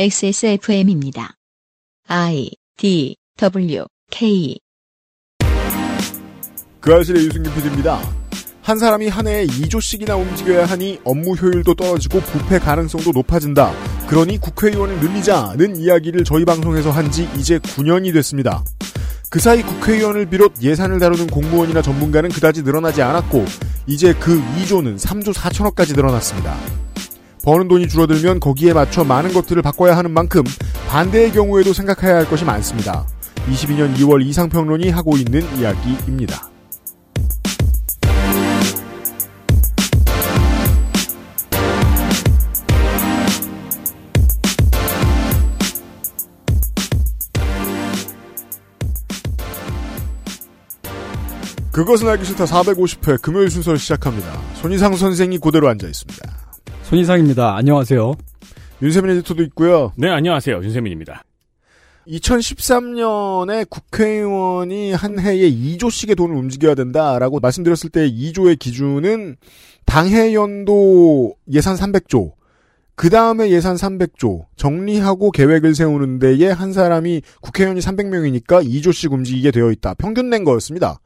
XSFM입니다. I D W K 그 아실의 유승균 PD입니다. 한 사람이 한 해에 2조씩이나 움직여야 하니 업무 효율도 떨어지고 부패 가능성도 높아진다. 그러니 국회의원을 늘리자는 이야기를 저희 방송에서 한 지 이제 9년이 됐습니다. 그 사이 국회의원을 비롯 예산을 다루는 공무원이나 전문가는 그다지 늘어나지 않았고 이제 그 2조는 3조 4천억까지 늘어났습니다. 버는 돈이 줄어들면 거기에 맞춰 많은 것들을 바꿔야 하는 만큼 반대의 경우에도 생각해야 할 것이 많습니다. 22년 2월 이상평론이 하고 있는 이야기입니다. 그것은 알기 싫다 450회 금요일 순서를 시작합니다. 손희상 선생이 그대로 앉아 있습니다. 손희상입니다. 안녕하세요. 윤세민 에디터도 있고요. 네, 안녕하세요. 윤세민입니다. 2013년에 국회의원이 한 해에 2조씩의 돈을 움직여야 된다라고 말씀드렸을 때 2조의 기준은 당해 연도 예산 300조, 그 다음에 예산 300조, 정리하고 계획을 세우는 데에 한 사람이 국회의원이 300명이니까 2조씩 움직이게 되어 있다. 평균 낸 거였습니다.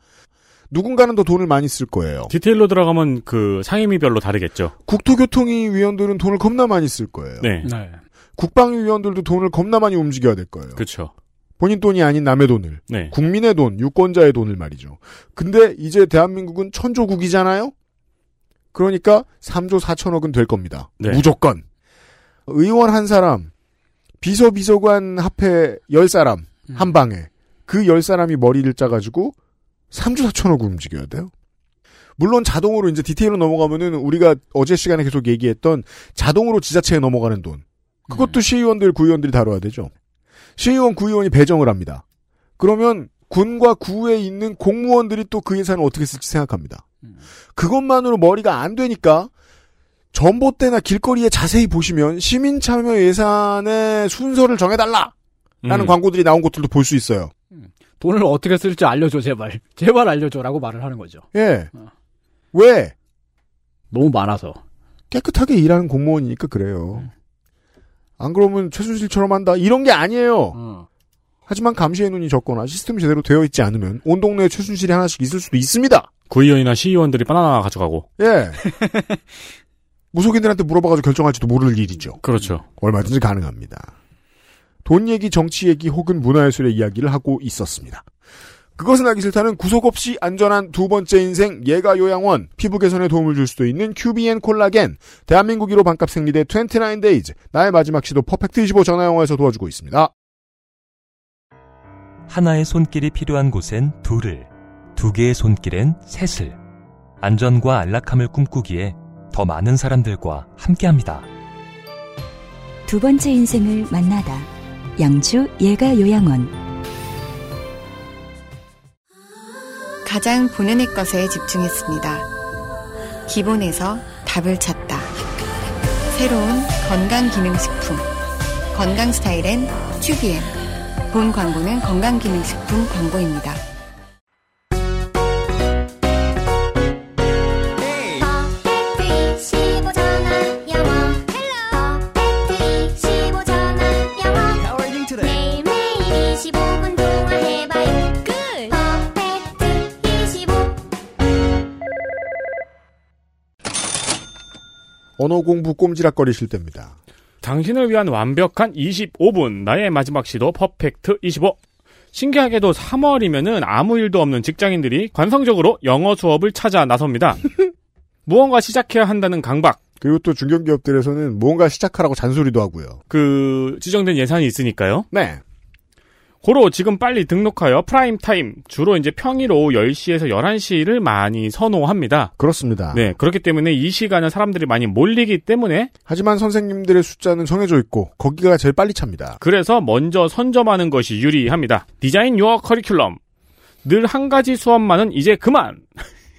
누군가는 더 돈을 많이 쓸 거예요. 디테일로 들어가면 그 상임위별로 다르겠죠. 국토교통위 위원들은 돈을 겁나 많이 쓸 거예요. 네. 네. 국방위 위원들도 돈을 겁나 많이 움직여야 될 거예요. 그렇죠. 본인 돈이 아닌 남의 돈을. 네. 국민의 돈, 유권자의 돈을 말이죠. 근데 이제 대한민국은 천조국이잖아요? 그러니까 3조 4천억은 될 겁니다. 네. 무조건. 의원 한 사람, 비서비서관 합해 10사람, 음. 한 방에. 그 10사람이 머리를 짜가지고 3조 4천억을 움직여야 돼요. 물론 자동으로 이제 디테일로 넘어가면은 우리가 어제 시간에 계속 얘기했던 자동으로 지자체에 넘어가는 돈. 그것도 시의원들, 구의원들이 다뤄야 되죠. 시의원, 구의원이 배정을 합니다. 그러면 군과 구에 있는 공무원들이 또 그 예산을 어떻게 쓸지 생각합니다. 그것만으로 머리가 안 되니까 전봇대나 길거리에 자세히 보시면 시민 참여 예산의 순서를 정해달라! 라는 음. 광고들이 나온 것들도 볼 수 있어요. 돈을 어떻게 쓸지 알려줘, 제발. 제발 알려줘라고 말을 하는 거죠. 예. 어. 왜? 너무 많아서. 깨끗하게 일하는 공무원이니까 그래요. 안 그러면 최순실처럼 한다. 이런 게 아니에요. 어. 하지만 감시의 눈이 적거나 시스템이 제대로 되어 있지 않으면 온 동네에 최순실이 하나씩 있을 수도 있습니다. 구의원이나 시의원들이 바나나 가져가고. 예. 무속인들한테 물어봐가지고 결정할지도 모를 일이죠. 그렇죠. 얼마든지 가능합니다. 돈 얘기, 정치 얘기 혹은 문화예술의 이야기를 하고 있었습니다. 그것은 알기 싫다는 구속 없이 안전한 두 번째 인생 예가 요양원, 피부 개선에 도움을 줄 수도 있는 QBN 콜라겐, 대한민국 1호 반값 생리대 29데이즈, 나의 마지막 시도 퍼펙트 25 전화영어에서 도와주고 있습니다. 하나의 손길이 필요한 곳엔 둘을, 두 개의 손길엔 셋을. 안전과 안락함을 꿈꾸기에 더 많은 사람들과 함께합니다. 두 번째 인생을 만나다. 양주 예가 요양원. 가장 본연의 것에 집중했습니다. 기본에서 답을 찾다. 새로운 건강기능식품. 건강 스타일엔 튜비엔. 본 광고는 건강기능식품 광고입니다. 언어 공부 꼼지락거리실 때입니다. 당신을 위한 완벽한 25분. 나의 마지막 시도 퍼펙트 25. 신기하게도 3월이면은 아무 일도 없는 직장인들이 관성적으로 영어 수업을 찾아 나섭니다. 무언가 시작해야 한다는 강박. 그리고 또 중견기업들에서는 뭔가 시작하라고 잔소리도 하고요. 그 지정된 예산이 있으니까요. 네. 고로 지금 빨리 등록하여 프라임 타임 주로 이제 평일 오후 10시에서 11시를 많이 선호합니다. 그렇습니다. 네, 그렇기 때문에 이 시간은 사람들이 많이 몰리기 때문에 하지만 선생님들의 숫자는 정해져 있고 거기가 제일 빨리 찹니다. 그래서 먼저 선점하는 것이 유리합니다. 디자인 유어 커리큘럼. 늘 한 가지 수업만은 이제 그만.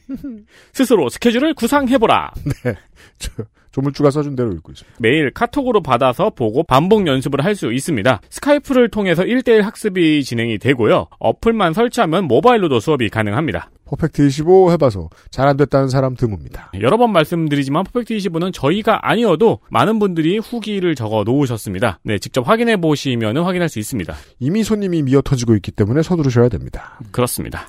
스스로 스케줄을 구상해보라. 네. 저, 조물주가 써준 대로 읽고 있습니다. 매일 카톡으로 받아서 보고 반복 연습을 할 수 있습니다. 스카이프를 통해서 1대1 학습이 진행이 되고요. 어플만 설치하면 모바일로도 수업이 가능합니다. 퍼펙트 25 해봐서 잘 안 됐다는 사람 드뭅니다. 여러 번 말씀드리지만 퍼펙트 25는 저희가 아니어도 많은 분들이 후기를 적어 놓으셨습니다. 네, 직접 확인해 보시면 확인할 수 있습니다. 이미 손님이 미어 터지고 있기 때문에 서두르셔야 됩니다. 그렇습니다.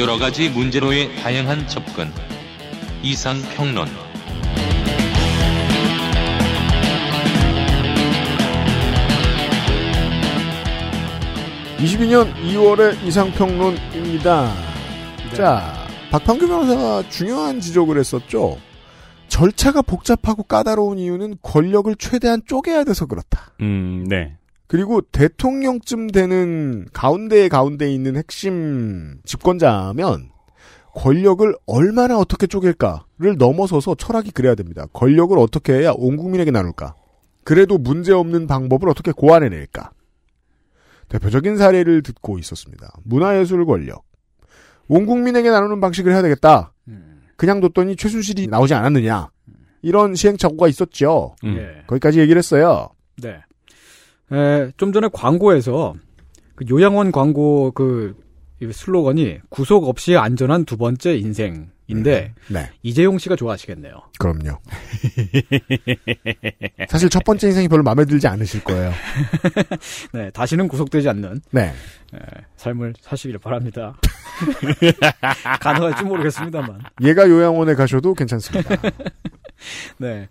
여러 가지 문제로의 다양한 접근. 이상 평론. 22년 2월의 이상평론입니다. 자, 박판규 변호사가 중요한 지적을 했었죠. 절차가 복잡하고 까다로운 이유는 권력을 최대한 쪼개야 돼서 그렇다. 음, 네. 그리고 대통령쯤 되는 가운데에 가운데 있는 핵심 집권자면 권력을 얼마나 어떻게 쪼갤까를 넘어서서 철학이 그래야 됩니다. 권력을 어떻게 해야 온 국민에게 나눌까? 그래도 문제없는 방법을 어떻게 고안해낼까? 대표적인 사례를 듣고 있었습니다. 문화예술 권력. 온 국민에게 나누는 방식을 해야 되겠다. 그냥 뒀더니 최순실이 나오지 않았느냐. 이런 시행착오가 있었죠. 음. 예. 거기까지 얘기를 했어요. 네. 에, 좀 전에 광고에서 그 요양원 광고 그 슬로건이 구속 없이 안전한 두 번째 인생인데 네. 이재용 씨가 좋아하시겠네요. 그럼요. 사실 첫 번째 인생이 별로 마음에 들지 않으실 거예요. 네, 다시는 구속되지 않는 네. 에, 삶을 사시길 바랍니다. 가능할지 모르겠습니다만. 얘가 요양원에 가셔도 괜찮습니다. 네.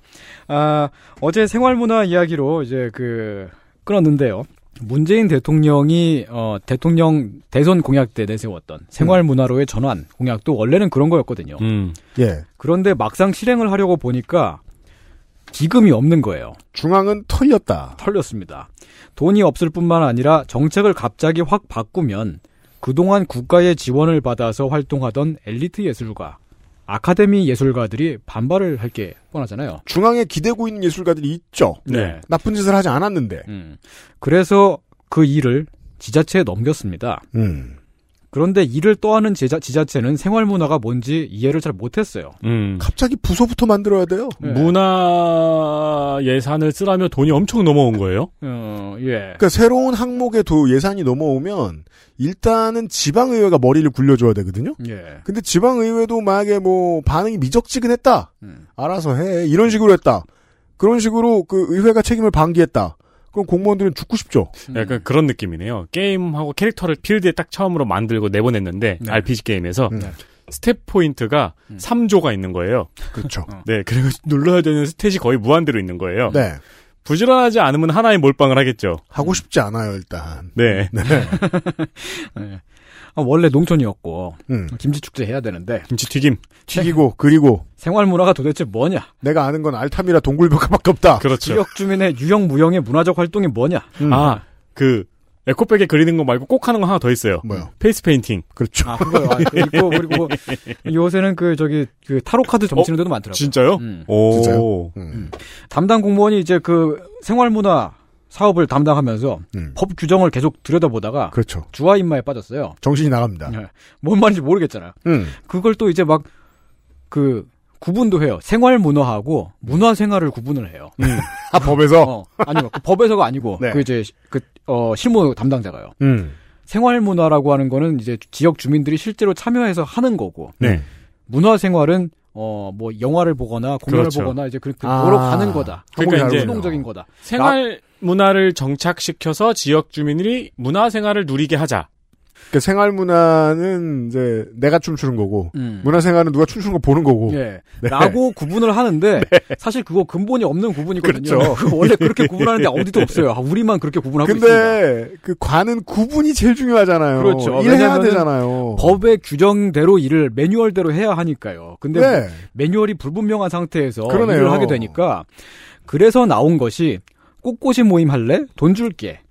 아, 어제 생활문화 이야기로 이제 그, 끊었는데요. 문재인 대통령이, 어, 대통령 대선 공약 때 내세웠던 생활 문화로의 전환 공약도 원래는 그런 거였거든요. 음. 예. 그런데 막상 실행을 하려고 보니까 기금이 없는 거예요. 중앙은 털렸다. 털렸습니다. 돈이 없을 뿐만 아니라 정책을 갑자기 확 바꾸면 그동안 국가의 지원을 받아서 활동하던 엘리트 예술가, 아카데미 예술가들이 반발을 할 게 뻔하잖아요. 중앙에 기대고 있는 예술가들이 있죠. 네. 나쁜 짓을 하지 않았는데. 음. 그래서 그 일을 지자체에 넘겼습니다. 음. 그런데 일을 떠하는 지자, 지자체는 생활 문화가 뭔지 이해를 잘 못했어요. 음. 갑자기 부서부터 만들어야 돼요. 네. 문화 예산을 쓰라며 돈이 엄청 넘어온 거예요? 어, 예. 그러니까 새로운 항목에 도 예산이 넘어오면 일단은 지방의회가 머리를 굴려줘야 되거든요. 예. 근데 지방의회도 만약에 뭐 반응이 미적지근했다. 음. 알아서 해. 이런 식으로 했다. 그런 식으로 그 의회가 책임을 방기했다. 그럼 공무원들은 죽고 싶죠. 약간 그런 느낌이네요. 게임하고 캐릭터를 필드에 딱 처음으로 만들고 내보냈는데 네. RPG 게임에서 음. stat point가 3조가 있는 거예요. 그렇죠. 네, 그리고 눌러야 되는 stat이 거의 무한대로 있는 거예요. 네. 부지런하지 않으면 하나에 몰빵을 하겠죠. 하고 싶지 않아요, 일단. 네. 네. 아, 원래 농촌이었고 음. 김치 축제 해야 되는데 김치 튀김. 튀기고, 그리고 생활 문화가 도대체 뭐냐? 내가 아는 건 알타미라 동굴벽화밖에 없다. 그렇죠. 지역 주민의 유형 무형의 문화적 활동이 뭐냐? 음. 아, 그 에코백에 그리는 거 말고 꼭 하는 거 하나 더 있어요. 뭐요? 페이스 페인팅. 그렇죠. 아, 그거요. 아, 그리고, 그리고 요새는 그 저기 그 타로 카드 점치는 데도 많더라고요. 진짜요? 음. 오. 진짜요? 음. 담당 공무원이 이제 그 생활문화 사업을 담당하면서 음. 법 규정을 계속 들여다보다가 그렇죠. 주화입마에 빠졌어요. 정신이 나갑니다. 네. 뭔 말인지 모르겠잖아요. 음. 그걸 또 이제 막 그 구분도 해요. 생활 문화하고 문화 생활을 구분을 해요. 아, 법에서? 어, 아니요. 그 법에서가 아니고 네. 그 이제 그 어, 실무 담당자가요. 음. 생활 문화라고 하는 거는 이제 지역 주민들이 실제로 참여해서 하는 거고 네. 문화 생활은 어 뭐 영화를 보거나 공연을 그렇죠. 보거나 이제 그, 그 아. 보러 가는 거다. 그러니까 이제 수동적인 거다. 생활 문화를 정착시켜서 지역 주민들이 문화 생활을 누리게 하자. 그 생활 문화는 이제 내가 춤추는 거고 음. 문화 생활은 누가 춤추는 거 보는 거고. 예. 네. 라고 구분을 하는데 사실 그거 근본이 없는 구분이거든요. 그렇죠. 원래 그렇게 구분하는데 어디도 없어요. 아, 우리만 그렇게 구분하고 있습니다. 근데 그 관은 구분이 제일 중요하잖아요. 그렇죠. 일해야 되잖아요. 법의 규정대로 일을 매뉴얼대로 해야 하니까요. 근데 네. 매뉴얼이 불분명한 상태에서 그러네요. 일을 하게 되니까 그래서 나온 것이 꽃꽃이 모임 할래? 돈 줄게.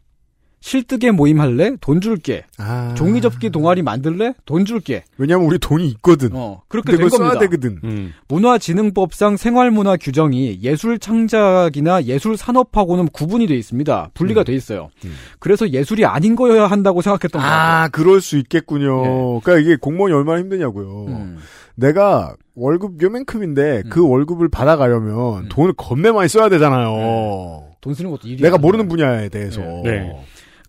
실뜨개 모임 할래? 돈 줄게. 아. 종이 접기 동아리 만들래? 돈 줄게. 왜냐면 우리 돈이 있거든. 어, 그렇게 된 그걸 써야 겁니다. 되거든. 음. 문화진흥법상 생활문화 규정이 예술 창작이나 예술 산업하고는 구분이 돼 있습니다. 분리가 돼 있어요. 음. 그래서 예술이 아닌 거여야 한다고 생각했던 거예요. 아, 그럴 수 있겠군요. 그러니까 이게 공무원이 얼마나 힘드냐고요. 음. 내가 월급 요만큼인데 그 월급을 받아가려면 음. 돈을 겁내 많이 써야 되잖아요. 돈 쓰는 것도 일이 내가 모르는 분야에 대해서. 네.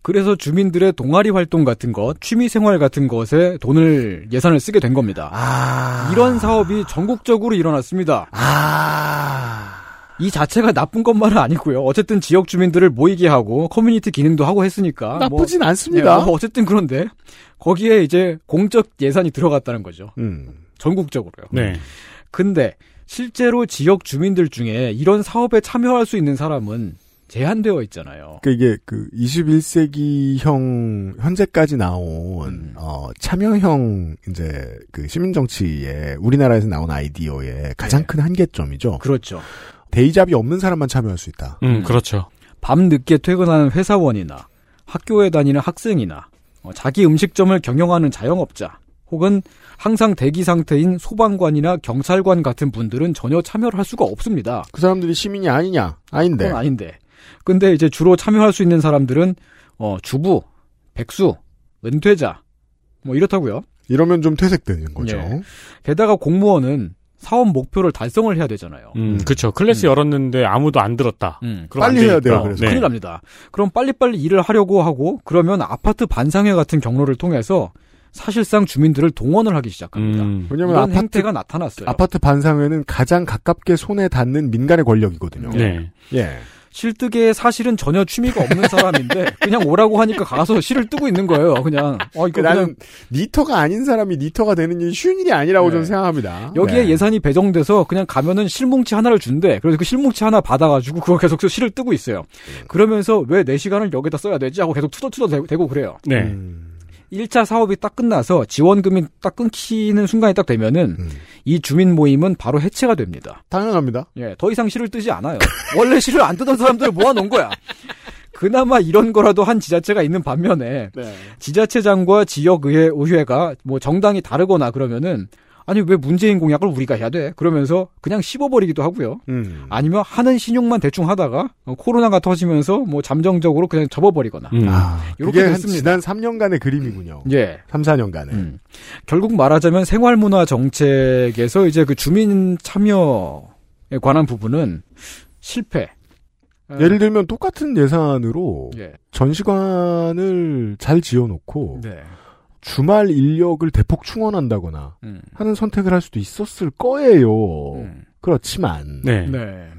그래서 주민들의 동아리 활동 같은 것, 취미 생활 같은 것에 돈을 예산을 쓰게 된 겁니다. 아. 이런 사업이 전국적으로 일어났습니다. 아. 이 자체가 나쁜 것만은 아니고요. 어쨌든 지역 주민들을 모이게 하고 커뮤니티 기능도 하고 했으니까 나쁘진 뭐, 않습니다. 예, 뭐 어쨌든 그런데 거기에 이제 공적 예산이 들어갔다는 거죠. 음. 전국적으로요. 네. 근데 실제로 지역 주민들 중에 이런 사업에 참여할 수 있는 사람은 제한되어 있잖아요. 그러니까 이게 그 21세기형 현재까지 나온 음. 어 참여형 이제 그 시민 정치에 우리나라에서 나온 아이디어의 가장 네. 큰 한계점이죠. 그렇죠. 데이잡이 없는 사람만 참여할 수 있다. 음, 그렇죠. 밤 늦게 퇴근하는 회사원이나 학교에 다니는 학생이나 어, 자기 음식점을 경영하는 자영업자 혹은 항상 대기 상태인 소방관이나 경찰관 같은 분들은 전혀 참여를 할 수가 없습니다. 그 사람들이 시민이 아니냐? 아닌데. 그건 아닌데. 근데 이제 주로 참여할 수 있는 사람들은 어, 주부, 백수, 은퇴자 뭐 이렇다고요. 이러면 좀 퇴색되는 거죠. 예. 게다가 공무원은 사업 목표를 달성을 해야 되잖아요. 음, 그쵸. 클래스 열었는데 아무도 안 들었다. 음. 그럼 안 빨리 해야. 돼요, 그래서. 네. 큰일 납니다. 그럼 빨리빨리 일을 하려고 하고 그러면 아파트 반상회 같은 경로를 통해서 사실상 주민들을 동원을 하기 시작합니다. 음. 왜냐면 이런 아파트 행태가 나타났어요. 아파트 반상회는 가장 가깝게 손에 닿는 민간의 권력이거든요. 네. 예. 실뜨기에 사실은 전혀 취미가 없는 사람인데 그냥 오라고 하니까 가서 실을 뜨고 있는 거예요. 그냥 어 이거 그냥 나는 니터가 아닌 사람이 니터가 되는 일이 쉬운 일이 아니라고 네. 저는 생각합니다. 여기에 네. 예산이 배정돼서 그냥 가면은 실뭉치 하나를 준대. 그래서 그 실뭉치 하나 받아가지고 그거 계속 실을 뜨고 있어요. 그러면서 왜 내 시간을 여기다 써야 되지 하고 계속 투덜투덜 대고- 대고 그래요. 네. 음. 1차 사업이 딱 끝나서 지원금이 딱 끊기는 순간이 딱 되면은 음. 이 주민 모임은 바로 해체가 됩니다. 당연합니다. 예, 더 이상 실을 뜨지 않아요. 원래 실을 안 뜨던 사람들을 모아놓은 거야. 그나마 이런 거라도 한 지자체가 있는 반면에 네. 지자체장과 지역의회 의회가 뭐 정당이 다르거나 그러면은 아니 왜 문재인 공약을 우리가 해야 돼? 그러면서 그냥 씹어버리기도 하고요. 음. 아니면 하는 신용만 대충 하다가 어, 코로나가 터지면서 뭐 잠정적으로 그냥 접어버리거나. 음. 아, 그게 한 됐습니다. 지난 3년간의 그림이군요. 예. 3, 4년간에. 음. 결국 말하자면 생활문화 정책에서 이제 그 주민 참여에 관한 부분은 실패. 예를 들면 똑같은 예산으로 예. 전시관을 잘 지어놓고 네. 주말 인력을 대폭 충원한다거나 음. 하는 선택을 할 수도 있었을 거예요. 음. 그렇지만 네. 네.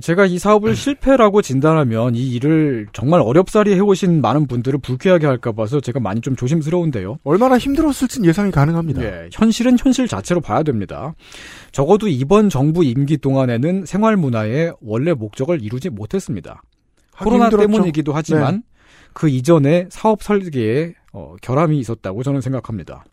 제가 이 사업을 실패라고 진단하면 이 일을 정말 어렵사리 해오신 많은 분들을 불쾌하게 할까 봐서 제가 많이 좀 조심스러운데요. 얼마나 힘들었을진 예상이 가능합니다. 예, 현실은 현실 자체로 봐야 됩니다. 적어도 이번 정부 임기 동안에는 생활문화의 원래 목적을 이루지 못했습니다. 코로나 힘들었죠. 네. 때문이기도 하지만 그 이전에 사업 설계에 어, 결함이 있었다고 저는 생각합니다.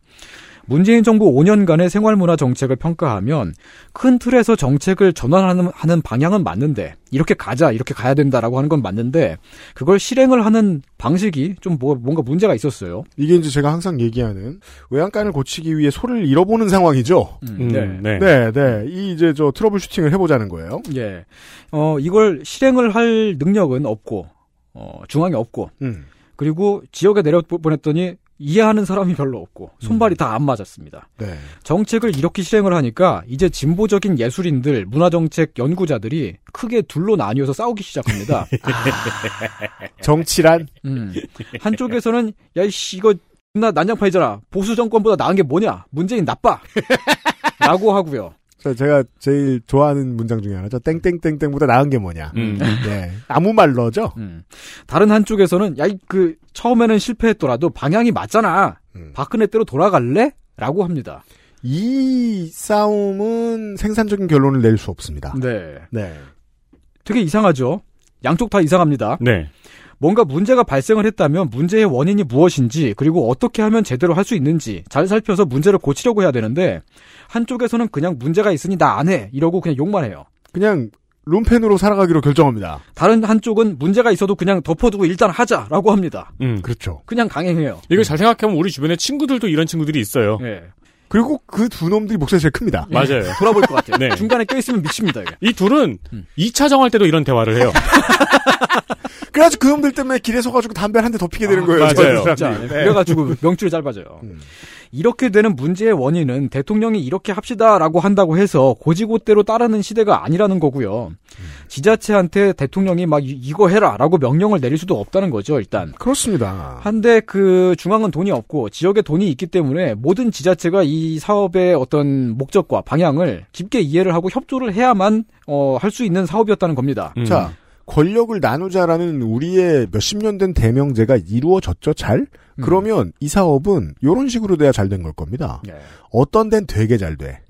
문재인 정부 5년간의 생활문화 정책을 평가하면 큰 틀에서 정책을 전환하는 하는 방향은 맞는데 이렇게 가자 이렇게 가야 된다라고 하는 건 맞는데 그걸 실행을 하는 방식이 좀 뭐, 뭔가 문제가 있었어요. 이게 이제 제가 항상 얘기하는 외양간을 고치기 위해 소를 잃어보는 상황이죠. 음, 네. 네. 네, 네. 이 이제 저 트러블 슈팅을 해보자는 거예요. 예. 어, 이걸 실행을 할 능력은 없고, 어, 중앙에 없고, 음. 그리고 지역에 내려보냈더니 이해하는 사람이 별로 없고, 손발이 다안 맞았습니다. 네. 정책을 이렇게 실행을 하니까 이제 진보적인 예술인들, 문화정책 연구자들이 크게 둘로 나뉘어서 싸우기 시작합니다. 정치란 음. 한쪽에서는, 야, 이씨, 이거, 나 난장판이잖아. 보수 정권보다 나은 게 뭐냐? 문재인 나빠! 라고 하고요. 자, 제가 제일 좋아하는 문장 중에 하나죠. 땡땡땡땡보다 나은 게 뭐냐. 음. 네. 아무 말러죠. 음. 다른 한쪽에서는 야, 이그 처음에는 실패했더라도 방향이 맞잖아. 음. 박근혜 때로 돌아갈래? 라고 합니다. 이 싸움은 생산적인 결론을 낼 수 없습니다. 네. 네. 되게 이상하죠. 양쪽 다 이상합니다. 네. 뭔가 문제가 발생을 했다면 문제의 원인이 무엇인지 그리고 어떻게 하면 제대로 할 수 있는지 잘 살펴서 문제를 고치려고 해야 되는데 한쪽에서는 그냥 문제가 있으니 나 안 해. 이러고 그냥 욕만 해요. 그냥 룸펜으로 살아가기로 결정합니다. 다른 한쪽은 문제가 있어도 그냥 덮어두고 일단 하자라고 합니다. 음. 그렇죠. 그냥 강행해요. 이거 잘 생각해보면 우리 주변에 친구들도 이런 친구들이 있어요. 예. 그리고 그 두 놈들이 목소리 제일 큽니다. 맞아요. 돌아볼 것 같아요. 네. 중간에 껴있으면 미칩니다. 이게. 이 둘은 음. 2차 정할 때도 이런 대화를 해요. 그래가지고 그 놈들 때문에 길에 서가지고 담배 한 대 더 피게 되는 아, 거예요. 맞아요. 저희 진짜. 사람들이. 네. 그래가지고 명줄이 짧아져요. 음. 이렇게 되는 문제의 원인은 대통령이 이렇게 합시다라고 한다고 해서 고지고대로 따르는 시대가 아니라는 거고요. 지자체한테 대통령이 막 이- 이거 해라라고 명령을 내릴 수도 없다는 거죠. 일단. 그렇습니다. 한데 그 중앙은 돈이 없고 지역에 돈이 있기 때문에 모든 지자체가 이 사업의 어떤 목적과 방향을 깊게 이해를 하고 협조를 해야만 어, 할 수 있는 사업이었다는 겁니다. 음. 자, 권력을 나누자라는 우리의 몇십 년 된 대명제가 이루어졌죠, 잘? 음. 그러면 이 사업은 이런 식으로 돼야 잘 된 걸 겁니다. 예. 어떤 데는 되게 잘 돼.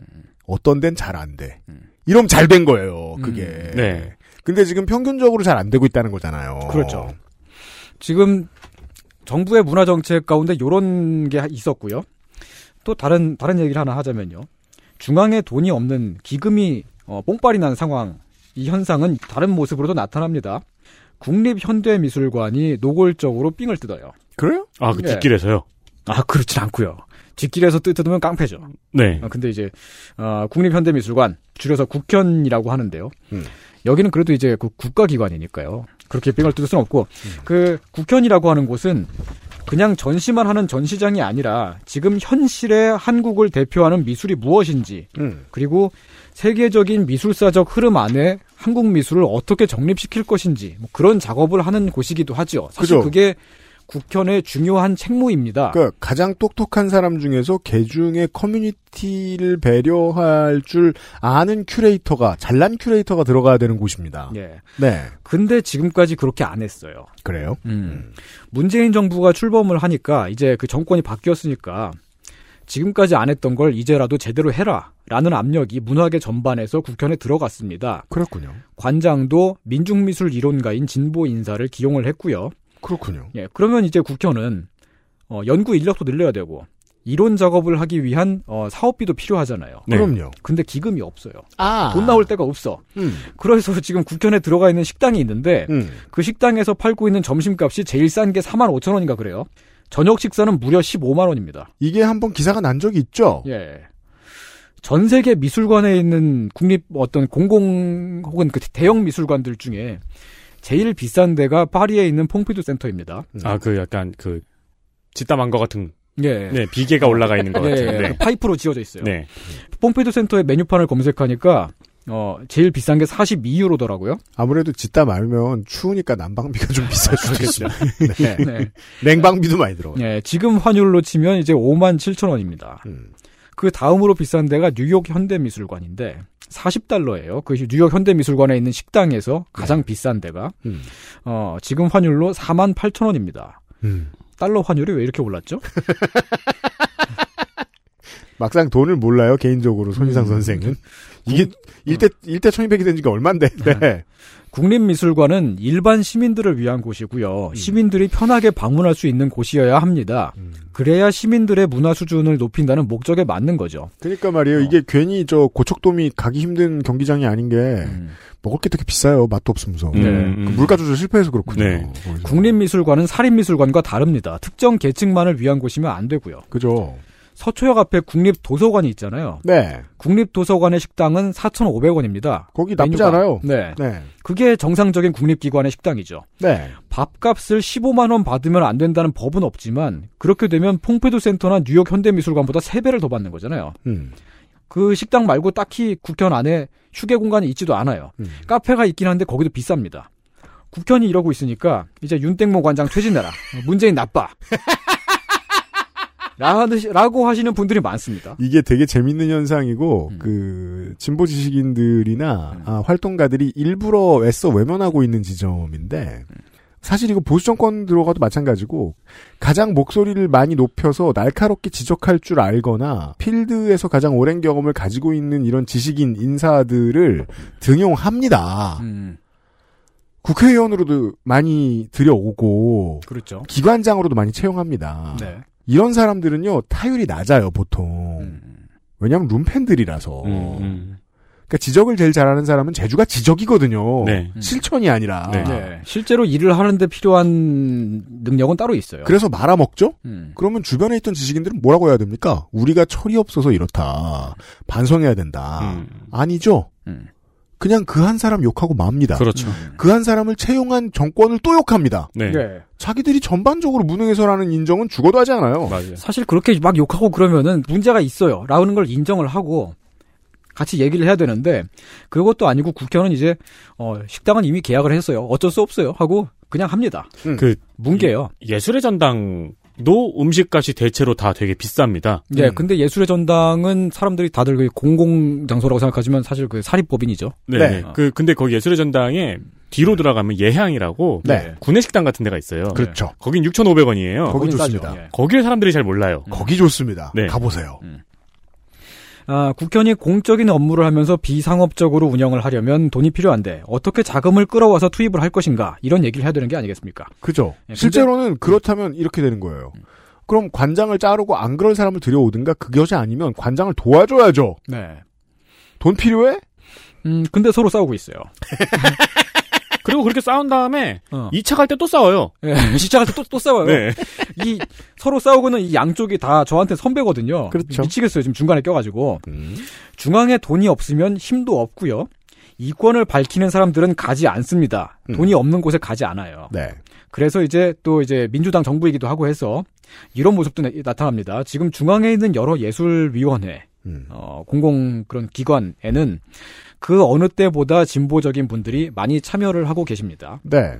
어떤 데는 잘 안 돼. 음. 이러면 잘 된 거예요, 그게. 음. 네. 근데 지금 평균적으로 잘 안 되고 있다는 거잖아요. 그렇죠. 지금 정부의 문화 정책 가운데 요런 게 있었고요. 또 다른 다른 얘기를 하나 하자면요. 중앙에 돈이 없는 기금이 어, 뽕빨이 난 상황 이 현상은 다른 모습으로도 나타납니다. 국립현대미술관이 노골적으로 삥을 뜯어요. 그래요? 아, 그 네. 뒷길에서요? 아 그렇진 않고요. 뒷길에서 뜯- 뜯으면 깡패죠. 네. 아, 근데 이제 어, 국립현대미술관 줄여서 국현이라고 하는데요. 음. 여기는 그래도 이제 그 국가기관이니까요. 그렇게 삥을 뜯을 수는 없고 음. 그 국현이라고 하는 곳은 그냥 전시만 하는 전시장이 아니라 지금 현실의 한국을 대표하는 미술이 무엇인지 음. 그리고 세계적인 미술사적 흐름 안에 한국 미술을 어떻게 정립시킬 것인지 뭐 그런 작업을 하는 곳이기도 하죠. 사실 그죠. 그게 국현의 중요한 책무입니다. 그러니까 가장 똑똑한 사람 중에서 개중의 커뮤니티를 배려할 줄 아는 큐레이터가 잘난 큐레이터가 들어가야 되는 곳입니다. 예. 네, 근데 지금까지 그렇게 안 했어요. 그래요. 음. 문재인 정부가 출범을 하니까 이제 그 정권이 바뀌었으니까 지금까지 안 했던 걸 이제라도 제대로 해라. 라는 압력이 문화계 전반에서 국현에 들어갔습니다. 그렇군요. 관장도 민중미술 이론가인 진보 인사를 기용을 했고요. 그렇군요. 예, 그러면 이제 국현은 어, 연구 인력도 늘려야 되고 이론 작업을 하기 위한 어, 사업비도 필요하잖아요. 네. 그럼요. 근데 기금이 없어요. 아, 돈 나올 데가 없어. 음, 그래서 지금 국현에 들어가 있는 식당이 있는데 음. 그 식당에서 팔고 있는 점심값이 제일 싼 게 4만 5천 원인가 그래요. 저녁 식사는 무려 15만 원입니다. 이게 한번 기사가 난 적이 있죠. 예. 전 세계 미술관에 있는 국립 어떤 공공 혹은 그 대형 미술관들 중에 제일 비싼 데가 파리에 있는 퐁피두 센터입니다. 아, 그 약간 그, 짓담한 것 같은, 예. 네, 비계가 올라가 있는 것 예, 같은. 예. 네. 그 파이프로 지어져 있어요. 네. 퐁피두 센터의 메뉴판을 검색하니까 어, 제일 비싼 게 42유로더라고요. 아무래도 짓다 말면 추우니까 난방비가 좀 비쌀 수도 있어요. 네. 네. 냉방비도 많이 들어가요. 예, 지금 환율로 치면 이제 5만 7천 원입니다. 음. 그 다음으로 비싼 데가 뉴욕 현대미술관인데 40달러예요. 그 뉴욕 현대미술관에 있는 식당에서 가장 비싼 데가 음. 어, 지금 환율로 4만 8천 원입니다. 음. 달러 환율이 왜 이렇게 올랐죠? 막상 돈을 몰라요, 개인적으로, 손희상 음. 선생은. 이게, 일대, 일대 천이백이 된 지가 얼만데, 네. 국립미술관은 일반 시민들을 위한 곳이고요. 시민들이 편하게 방문할 수 있는 곳이어야 합니다. 음. 그래야 시민들의 문화 수준을 높인다는 목적에 맞는 거죠. 그러니까 말이에요. 이게 괜히 저 고척돔이 가기 힘든 경기장이 아닌 게, 음. 먹을 게 되게 비싸요. 맛도 없으면서. 네. 그 음. 물가 조절 실패해서 그렇군요. 네. 국립미술관은 살인미술관과 다릅니다. 특정 계층만을 위한 곳이면 안 되고요. 그죠. 서초역 앞에 국립도서관이 있잖아요. 네. 국립도서관의 식당은 4,500원입니다. 거기 나쁘지 메뉴가. 않아요. 네. 네. 그게 정상적인 국립기관의 식당이죠. 네. 밥값을 15만 원 받으면 안 된다는 법은 없지만, 그렇게 되면 퐁페두 센터나 뉴욕 현대미술관보다 3배를 더 받는 거잖아요. 음. 그 식당 말고 딱히 국현 안에 휴게 공간이 있지도 않아요. 음. 카페가 있긴 한데 거기도 비쌉니다. 국현이 이러고 있으니까 이제 윤땡모 관장 퇴진해라. 문재인 나빠. 라고 하시는 분들이 많습니다. 이게 되게 재밌는 현상이고, 음. 그, 진보 지식인들이나, 아, 활동가들이 일부러 애써 외면하고 있는 지점인데, 사실 이거 보수 정권 들어가도 마찬가지고, 가장 목소리를 많이 높여서 날카롭게 지적할 줄 알거나, 필드에서 가장 오랜 경험을 가지고 있는 이런 지식인 인사들을 등용합니다. 음, 국회의원으로도 많이 들여오고, 그렇죠. 기관장으로도 많이 채용합니다. 네. 이런 사람들은요, 타율이 낮아요, 보통. 음. 왜냐하면 룸팬들이라서 음, 음. 그러니까 지적을 제일 잘하는 사람은 제주가 지적이거든요. 네. 실천이 아니라. 네. 네. 실제로 일을 하는데 필요한 능력은 따로 있어요. 그래서 말아먹죠? 음. 그러면 주변에 있던 지식인들은 뭐라고 해야 됩니까? 우리가 철이 없어서 이렇다. 반성해야 된다. 음. 아니죠? 음. 그냥 그 한 사람 욕하고 맙니다. 그렇죠. 그 한 사람을 채용한 정권을 또 욕합니다. 네. 네. 자기들이 전반적으로 무능해서라는 인정은 죽어도 하지 않아요. 맞아요. 사실 그렇게 막 욕하고 그러면은 문제가 있어요. 라는 걸 인정을 하고 같이 얘기를 해야 되는데 그것도 아니고 국회의원은 이제 어 식당은 이미 계약을 했어요. 어쩔 수 없어요. 하고 그냥 합니다. 그 뭉개요. 예술의 전당 도 음식값이 대체로 다 되게 비쌉니다. 예, 음. 근데 예술의 전당은 사람들이 다들 그 공공 장소라고 생각하지만 사실 그 사립법인이죠. 네. 네. 그 근데 거기 예술의 전당에 뒤로 들어가면 예향이라고 네. 구내식당 같은 데가 있어요. 그렇죠. 거긴 6,500원이에요. 거기. 좋습니다. 예. 거기를 사람들이 잘 몰라요. 거기 좋습니다. 네. 가보세요. 아, 국회의원이 공적인 업무를 하면서 비상업적으로 운영을 하려면 돈이 필요한데 어떻게 자금을 끌어와서 투입을 할 것인가 이런 얘기를 해야 되는 게 아니겠습니까? 그죠. 예, 근데- 실제로는 그렇다면 이렇게 되는 거예요. 그럼 관장을 자르고 안 그럴 사람을 들여오든가 그것이 아니면 관장을 도와줘야죠. 네. 돈 필요해? 음, 근데 서로 싸우고 있어요. 그리고 그렇게 싸운 다음에 어. 2차 갈 때 또 싸워요. 예, 시작할 때 또, 또 싸워요. 네. 이 서로 싸우고는 이 양쪽이 다 저한테 선배거든요. 그렇죠. 미치겠어요. 지금 중간에 껴가지고 음. 중앙에 돈이 없으면 힘도 없고요. 이권을 밝히는 사람들은 가지 않습니다. 음. 돈이 없는 곳에 가지 않아요. 네. 그래서 이제 또 이제 민주당 정부이기도 하고 해서 이런 모습도 나- 나타납니다. 지금 중앙에 있는 여러 예술위원회, 음. 어, 공공 그런 기관에는 그 어느 때보다 진보적인 분들이 많이 참여를 하고 계십니다. 네.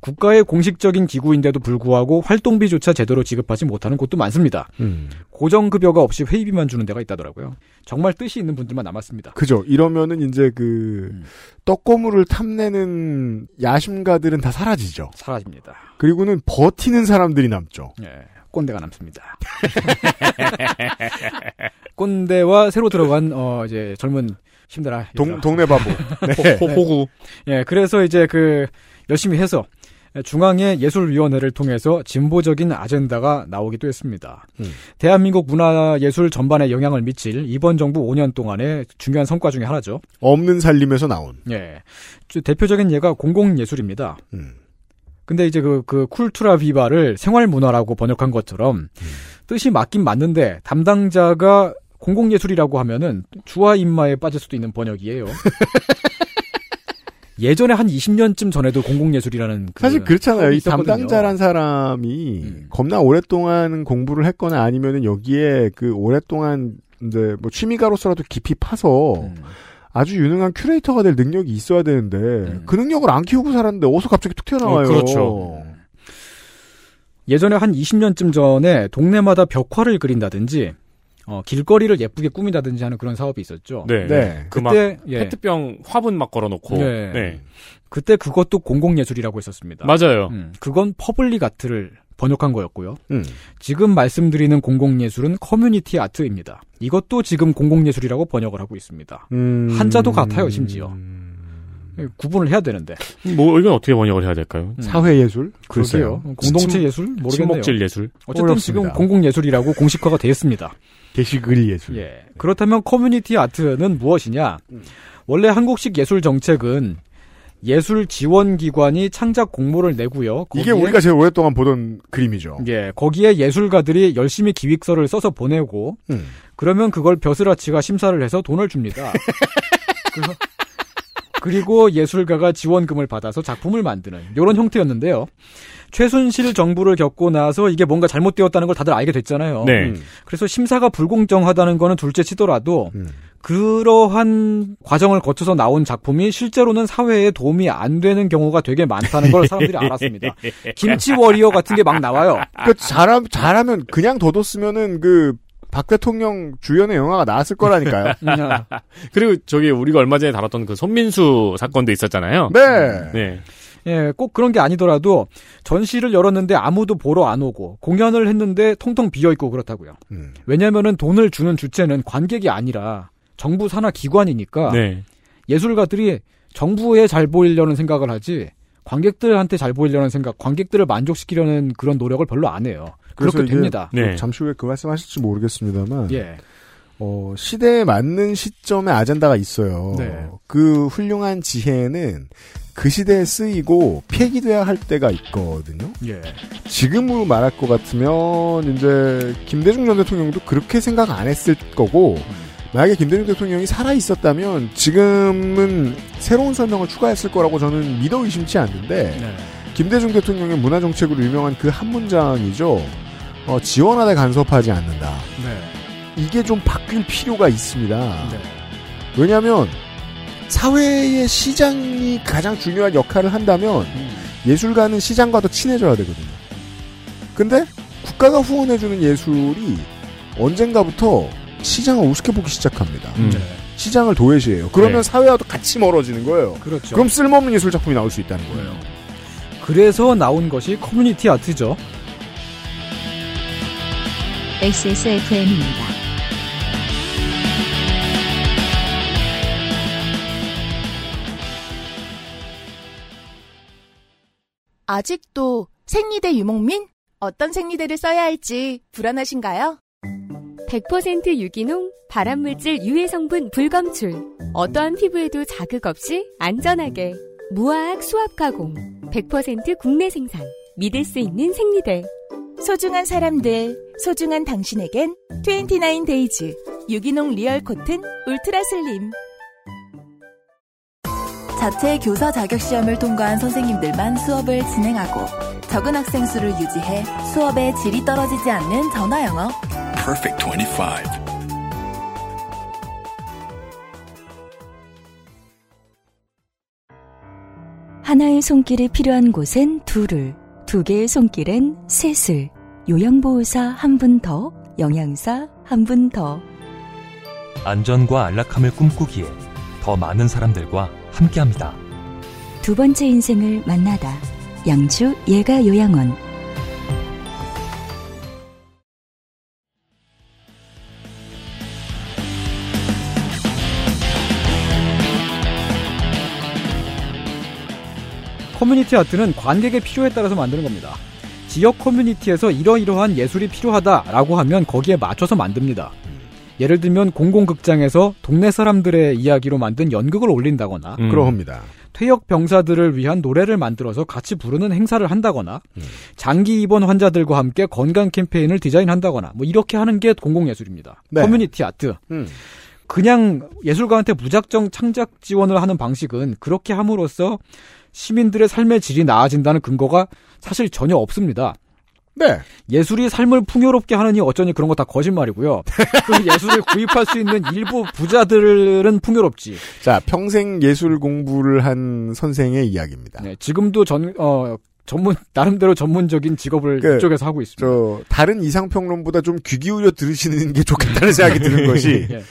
국가의 공식적인 기구인데도 불구하고 활동비조차 제대로 지급하지 못하는 곳도 많습니다. 음. 고정급여가 없이 회의비만 주는 데가 있다더라고요. 정말 뜻이 있는 분들만 남았습니다. 그죠. 이러면은 이제 그 음. 떡고물을 탐내는 야심가들은 다 사라지죠. 사라집니다. 그리고는 버티는 사람들이 남죠. 예, 꼰대가 남습니다. 꼰대와 새로 들어간 어 이제 젊은 힘들아 동, 동네 바보. 네. 호, 호구. 예, 그래서 이제 그 열심히 해서 중앙의 예술위원회를 통해서 진보적인 아젠다가 나오기도 했습니다. 음. 대한민국 문화예술 전반에 영향을 미칠 이번 정부 5년 동안의 중요한 성과 중에 하나죠. 없는 살림에서 나온. 예. 주- 대표적인 예가 공공예술입니다. 음. 근데 이제 그, 그 쿨투라 비바를 생활문화라고 번역한 것처럼 뜻이 맞긴 맞는데 담당자가 공공예술이라고 하면은 주화 입마에 빠질 수도 있는 번역이에요. 예전에 한 20년쯤 전에도 공공예술이라는 그 사실 그렇잖아요. 이. 담당자란 사람이 음. 겁나 오랫동안 공부를 했거나 아니면은 여기에 그 오랫동안 이제 뭐 취미가로서라도 깊이 파서 음. 아주 유능한 큐레이터가 될 능력이 있어야 되는데 그 능력을 안 키우고 살았는데 어디서 갑자기 툭 튀어나와요. 어, 그렇죠. 예전에 한 20년쯤 전에 동네마다 벽화를 그린다든지 어, 길거리를 예쁘게 꾸민다든지 하는 그런 사업이 있었죠. 네. 네. 그막 그때 예. 페트병 화분 막 걸어놓고. 네. 네. 그때 그것도 공공예술이라고 했었습니다. 맞아요. 음, 그건 public art를 번역한 거였고요. 음. 지금 말씀드리는 공공예술은 community art입니다. 이것도 지금 공공예술이라고 번역을 하고 있습니다. 음. 한자도 같아요, 심지어. 구분을 해야 되는데. 뭐 이건 어떻게 번역을 해야 될까요? 음. 사회 예술? 글쎄요. 공동체 예술? 모르겠네요. 친목질 예술. 어쨌든 어렵습니다. 지금 공공 예술이라고 공식화가 되었습니다. 게시글 예술. 예. 그렇다면 community art는 무엇이냐? 원래 한국식 예술 정책은 예술 지원 기관이 창작 공모를 내고요. 이게 우리가 제일 오랫동안 보던 그림이죠. 예, 거기에 예술가들이 열심히 기획서를 써서 보내고 음. 그러면 그걸 벼슬아치가 심사를 해서 돈을 줍니다. 그래서- 그리고 예술가가 지원금을 받아서 작품을 만드는 이런 형태였는데요. 최순실 정부를 겪고 나서 이게 뭔가 잘못되었다는 걸 다들 알게 됐잖아요. 네. 음. 그래서 심사가 불공정하다는 거는 둘째 치더라도 음. 그러한 과정을 거쳐서 나온 작품이 실제로는 사회에 도움이 안 되는 경우가 되게 많다는 걸 사람들이 알았습니다. 김치 워리어 같은 게 막 나와요. 그 잘하, 잘하면 그냥 둬뒀으면은 그 박 대통령 주연의 영화가 나왔을 거라니까요. 그리고 저기 우리가 얼마 전에 다뤘던 그 손민수 사건도 있었잖아요. 네. 네. 예, 꼭 그런 게 아니더라도 전시를 열었는데 아무도 보러 안 오고 공연을 했는데 통통 비어 있고 그렇다고요. 음. 왜냐면은 돈을 주는 주체는 관객이 아니라 정부 산하 기관이니까 네. 예술가들이 정부에 잘 보이려는 생각을 하지 관객들한테 잘 보이려는 생각, 관객들을 만족시키려는 그런 노력을 별로 안 해요. 그렇게 됩니다. 네. 잠시 후에 그 말씀 하실지 모르겠습니다만. 예. 어, 시대에 맞는 시점의 아젠다가 있어요. 네. 그 훌륭한 지혜는 그 시대에 쓰이고 폐기돼야 할 때가 있거든요. 예. 지금으로 말할 것 같으면 이제 김대중 전 대통령도 그렇게 생각 안 했을 거고 만약에 김대중 대통령이 살아 있었다면 지금은 새로운 설명을 추가했을 거라고 저는 믿어 의심치 않는데 네. 김대중 대통령의 문화 정책으로 유명한 그 한 문장이죠. 어, 지원하되 간섭하지 않는다. 네. 이게 좀 바뀔 필요가 있습니다. 네. 왜냐하면 사회의 시장이 가장 중요한 역할을 한다면 음. 예술가는 시장과 더 친해져야 되거든요. 근데 국가가 후원해주는 예술이 언젠가부터 시장을 우습게 보기 시작합니다. 음. 네. 시장을 도외시해요. 그러면 네. 사회와도 같이 멀어지는 거예요. 그렇죠. 그럼 쓸모없는 예술 작품이 나올 수 있다는 거예요. 그래서 나온 것이 커뮤니티 아트죠. XSFM입니다. 아직도 생리대 유목민? 어떤 생리대를 써야 할지 불안하신가요? 100% 유기농, 발암물질 유해 성분 불검출. 어떠한 피부에도 자극 없이 안전하게. 무화학 수압 가공. 100% 국내 생산. 믿을 수 있는 생리대. 소중한 사람들, 소중한 당신에겐 29데이즈 유기농 real cotton ultra slim. 자체 교사 자격 시험을 통과한 선생님들만 수업을 진행하고 적은 학생 수를 유지해 수업의 질이 떨어지지 않는 전화 영어. Perfect 25. 하나의 손길이 필요한 곳엔 둘을, 두 개의 손길엔 셋을, 요양보호사 한 분 더, 영양사 한 분 더. 안전과 안락함을 꿈꾸기에 더 많은 사람들과 함께합니다. 두 번째 인생을 만나다. 양주 예가 요양원. 커뮤니티 아트는 관객의 필요에 따라서 만드는 겁니다. 지역 커뮤니티에서 이러이러한 예술이 필요하다라고 하면 거기에 맞춰서 만듭니다. 예를 들면 공공극장에서 동네 사람들의 이야기로 만든 연극을 올린다거나 음. 그러합니다. 퇴역 병사들을 위한 노래를 만들어서 같이 부르는 행사를 한다거나 음. 장기 입원 환자들과 함께 건강 캠페인을 디자인한다거나 뭐 이렇게 하는 게 공공예술입니다. 네. 커뮤니티 아트. 음. 그냥 예술가한테 무작정 창작 지원을 하는 방식은 그렇게 함으로써 시민들의 삶의 질이 나아진다는 근거가 사실 전혀 없습니다. 네. 예술이 삶을 풍요롭게 하느니 어쩌니 그런 거 다 거짓말이고요. 그 예술을 구입할 수 있는 일부 부자들은 풍요롭지. 자, 평생 예술 공부를 한 선생의 이야기입니다. 네, 지금도 전, 어, 전문, 나름대로 전문적인 직업을 그, 이쪽에서 하고 있습니다. 저, 다른 이상평론보다 좀 귀 기울여 들으시는 게 좋겠다는 생각이 드는 것이, 예.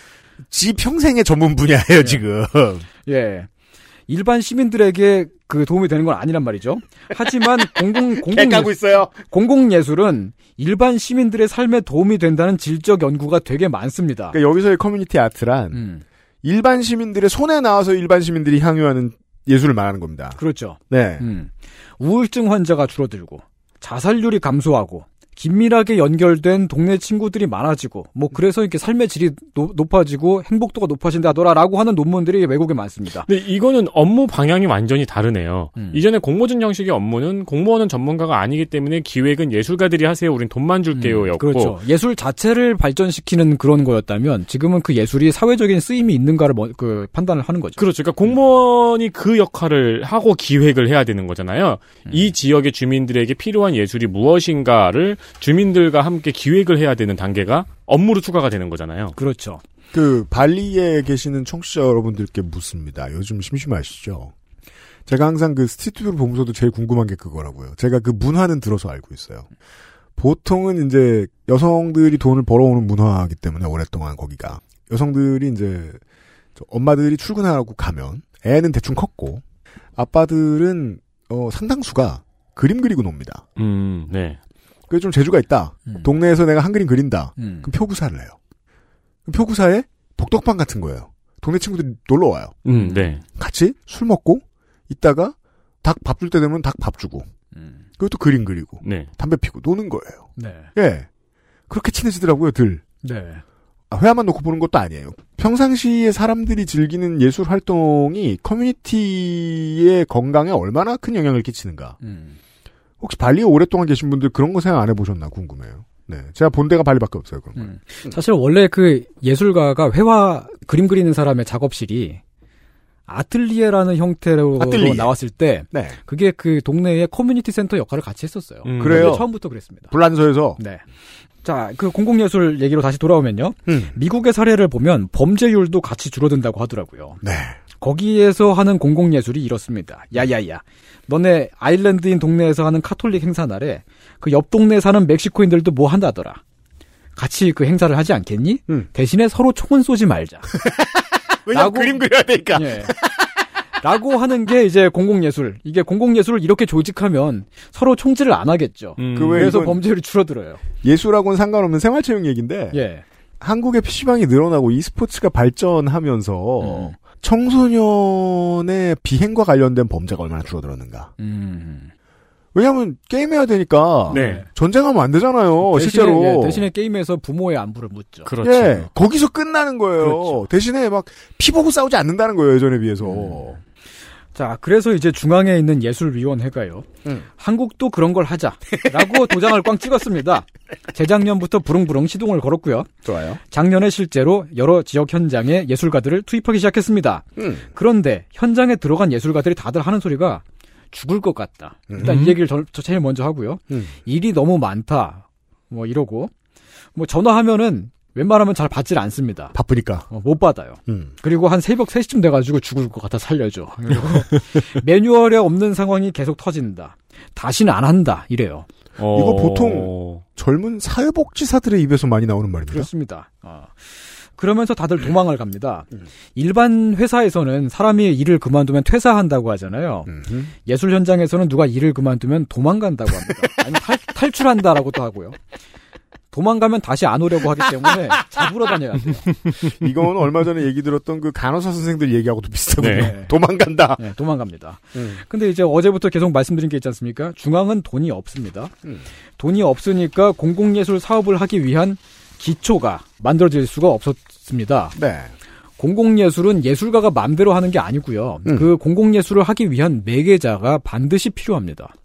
지 평생의 전문 분야예요, 지금. 예. 일반 시민들에게 그 도움이 되는 건 아니란 말이죠. 하지만 공공, 공공, 깨까고 있어요. 공공 예술은 일반 시민들의 삶에 도움이 된다는 질적 연구가 되게 많습니다. 그러니까 여기서의 community art란, 음, 일반 시민들의 손에 나와서 일반 시민들이 향유하는 예술을 말하는 겁니다. 그렇죠. 네. 음. 우울증 환자가 줄어들고 자살률이 감소하고 긴밀하게 연결된 동네 친구들이 많아지고 뭐 그래서 이렇게 삶의 질이 노- 높아지고 행복도가 높아진다더라라고 하는 논문들이 외국에 많습니다. 근데 이거는 업무 방향이 완전히 다르네요. 음. 이전에 공모전 형식의 업무는 공무원은 전문가가 아니기 때문에 기획은 예술가들이 하세요. 우린 돈만 줄게요였고 그렇죠. 예술 자체를 발전시키는 그런 거였다면 지금은 그 예술이 사회적인 쓰임이 있는가를 뭐- 그 판단을 하는 거죠. 그렇죠. 그러니까 공무원이 그 역할을 하고 기획을 해야 되는 거잖아요. 음. 이 지역의 주민들에게 필요한 예술이 무엇인가를 주민들과 함께 기획을 해야 되는 단계가 업무로 추가가 되는 거잖아요. 그렇죠. 그, 발리에 계시는 청취자 여러분들께 묻습니다. 요즘 심심하시죠? 제가 항상 그 스트리트뷰를 보면서도 제일 궁금한 게 그거라고요. 제가 그 문화는 들어서 알고 있어요. 보통은 이제 여성들이 돈을 벌어오는 문화이기 때문에 오랫동안 거기가. 여성들이 이제 저 엄마들이 출근하고 가면 애는 대충 컸고 아빠들은 어, 상당수가 그림 그리고 놉니다. 음, 네. 그게 좀 재주가 있다. 음. 동네에서 내가 한 그림 그린다. 음. 그럼 표구사를 해요. 그럼 표구사에 복덕방 같은 거예요. 동네 친구들이 놀러 와요. 음, 네. 같이 술 먹고 있다가 닭 밥 줄 때 되면 닭 밥 주고 음. 또 그림 그리고 네. 담배 피고 노는 거예요. 네. 예. 그렇게 친해지더라고요, 들. 네. 아, 회화만 놓고 보는 것도 아니에요. 평상시에 사람들이 즐기는 예술 활동이 커뮤니티의 건강에 얼마나 큰 영향을 끼치는가. 음. 혹시 발리에 오랫동안 계신 분들 그런 거 생각 안 해보셨나 궁금해요. 네, 제가 본 데가 발리밖에 없어요. 그런 거. 음. 사실 원래 그 예술가가 회화 그림 그리는 사람의 작업실이 아틀리에라는 형태로 아틀리에. 나왔을 때 네. 그게 그 동네의 community center 역할을 같이 했었어요. 음. 그래요? 처음부터 그랬습니다. 불란서에서 네. 자, 그 공공예술 얘기로 다시 돌아오면요. 음. 미국의 사례를 보면 범죄율도 같이 줄어든다고 하더라고요. 네. 거기에서 하는 공공예술이 이렇습니다. 야야야. 너네 아일랜드인 동네에서 하는 카톨릭 행사 날에 그 옆 동네 사는 멕시코인들도 뭐 한다더라. 같이 그 행사를 하지 않겠니? 음. 대신에 서로 총은 쏘지 말자. 왜냐면 라고- 그림 그려야 되니까. 예. 라고 하는 게 이제 공공예술. 이게 공공예술을 이렇게 조직하면 서로 총질을 안 하겠죠. 음. 그 왜- 그래서 범죄율이 줄어들어요. 예술하고는 상관없는 생활체육 얘기인데 예. 한국의 PC방이 늘어나고 e스포츠가 발전하면서 음. 청소년의 비행과 관련된 범죄가 얼마나 줄어들었는가. 음. 왜냐하면 게임해야 되니까 네. 전쟁하면 안 되잖아요. 대신에, 실제로. 예, 대신에 게임에서 부모의 안부를 묻죠. 그렇죠. 예, 거기서 끝나는 거예요. 그렇죠. 대신에 막 피 보고 싸우지 않는다는 거예요, 예전에 비해서. 음. 자, 그래서 이제 중앙에 있는 예술위원회가요. 음. 한국도 그런 걸 하자라고 도장을 꽝 찍었습니다. 재작년부터 부릉부릉 시동을 걸었고요. 좋아요. 작년에 실제로 여러 지역 현장에 예술가들을 투입하기 시작했습니다. 음. 그런데 현장에 들어간 예술가들이 다들 하는 소리가 죽을 것 같다. 일단 음. 이 얘기를 저, 저 제일 먼저 하고요. 음. 일이 너무 많다. 뭐 이러고 뭐 전화하면은 웬만하면 잘 받질 않습니다. 바쁘니까. 어, 못 받아요. 음. 그리고 한 새벽 3시쯤 돼가지고 죽을 것 같아 살려줘. 매뉴얼에 없는 상황이 계속 터진다. 다시는 안 한다. 이래요. 어... 이거 보통 젊은 사회복지사들의 입에서 많이 나오는 말입니다. 그렇습니다. 어. 그러면서 다들 도망을 갑니다. 음. 일반 회사에서는 사람이 일을 그만두면 퇴사한다고 하잖아요. 음. 예술 현장에서는 누가 일을 그만두면 도망간다고 합니다. 아니 탈, 탈출한다라고도 하고요. 도망가면 다시 안 오려고 하기 때문에 잡으러 다녀야 돼요. 이건 얼마 전에 얘기 들었던 그 간호사 선생들 얘기하고도 비슷하군요. 네. 도망간다. 네, 도망갑니다. 음. 근데 이제 어제부터 계속 말씀드린 게 있지 않습니까? 중앙은 돈이 없습니다. 음. 돈이 없으니까 공공예술 사업을 하기 위한 기초가 만들어질 수가 없었습니다. 네. 공공예술은 예술가가 마음대로 하는 게 아니고요. 음. 그 공공예술을 하기 위한 매개자가 반드시 필요합니다.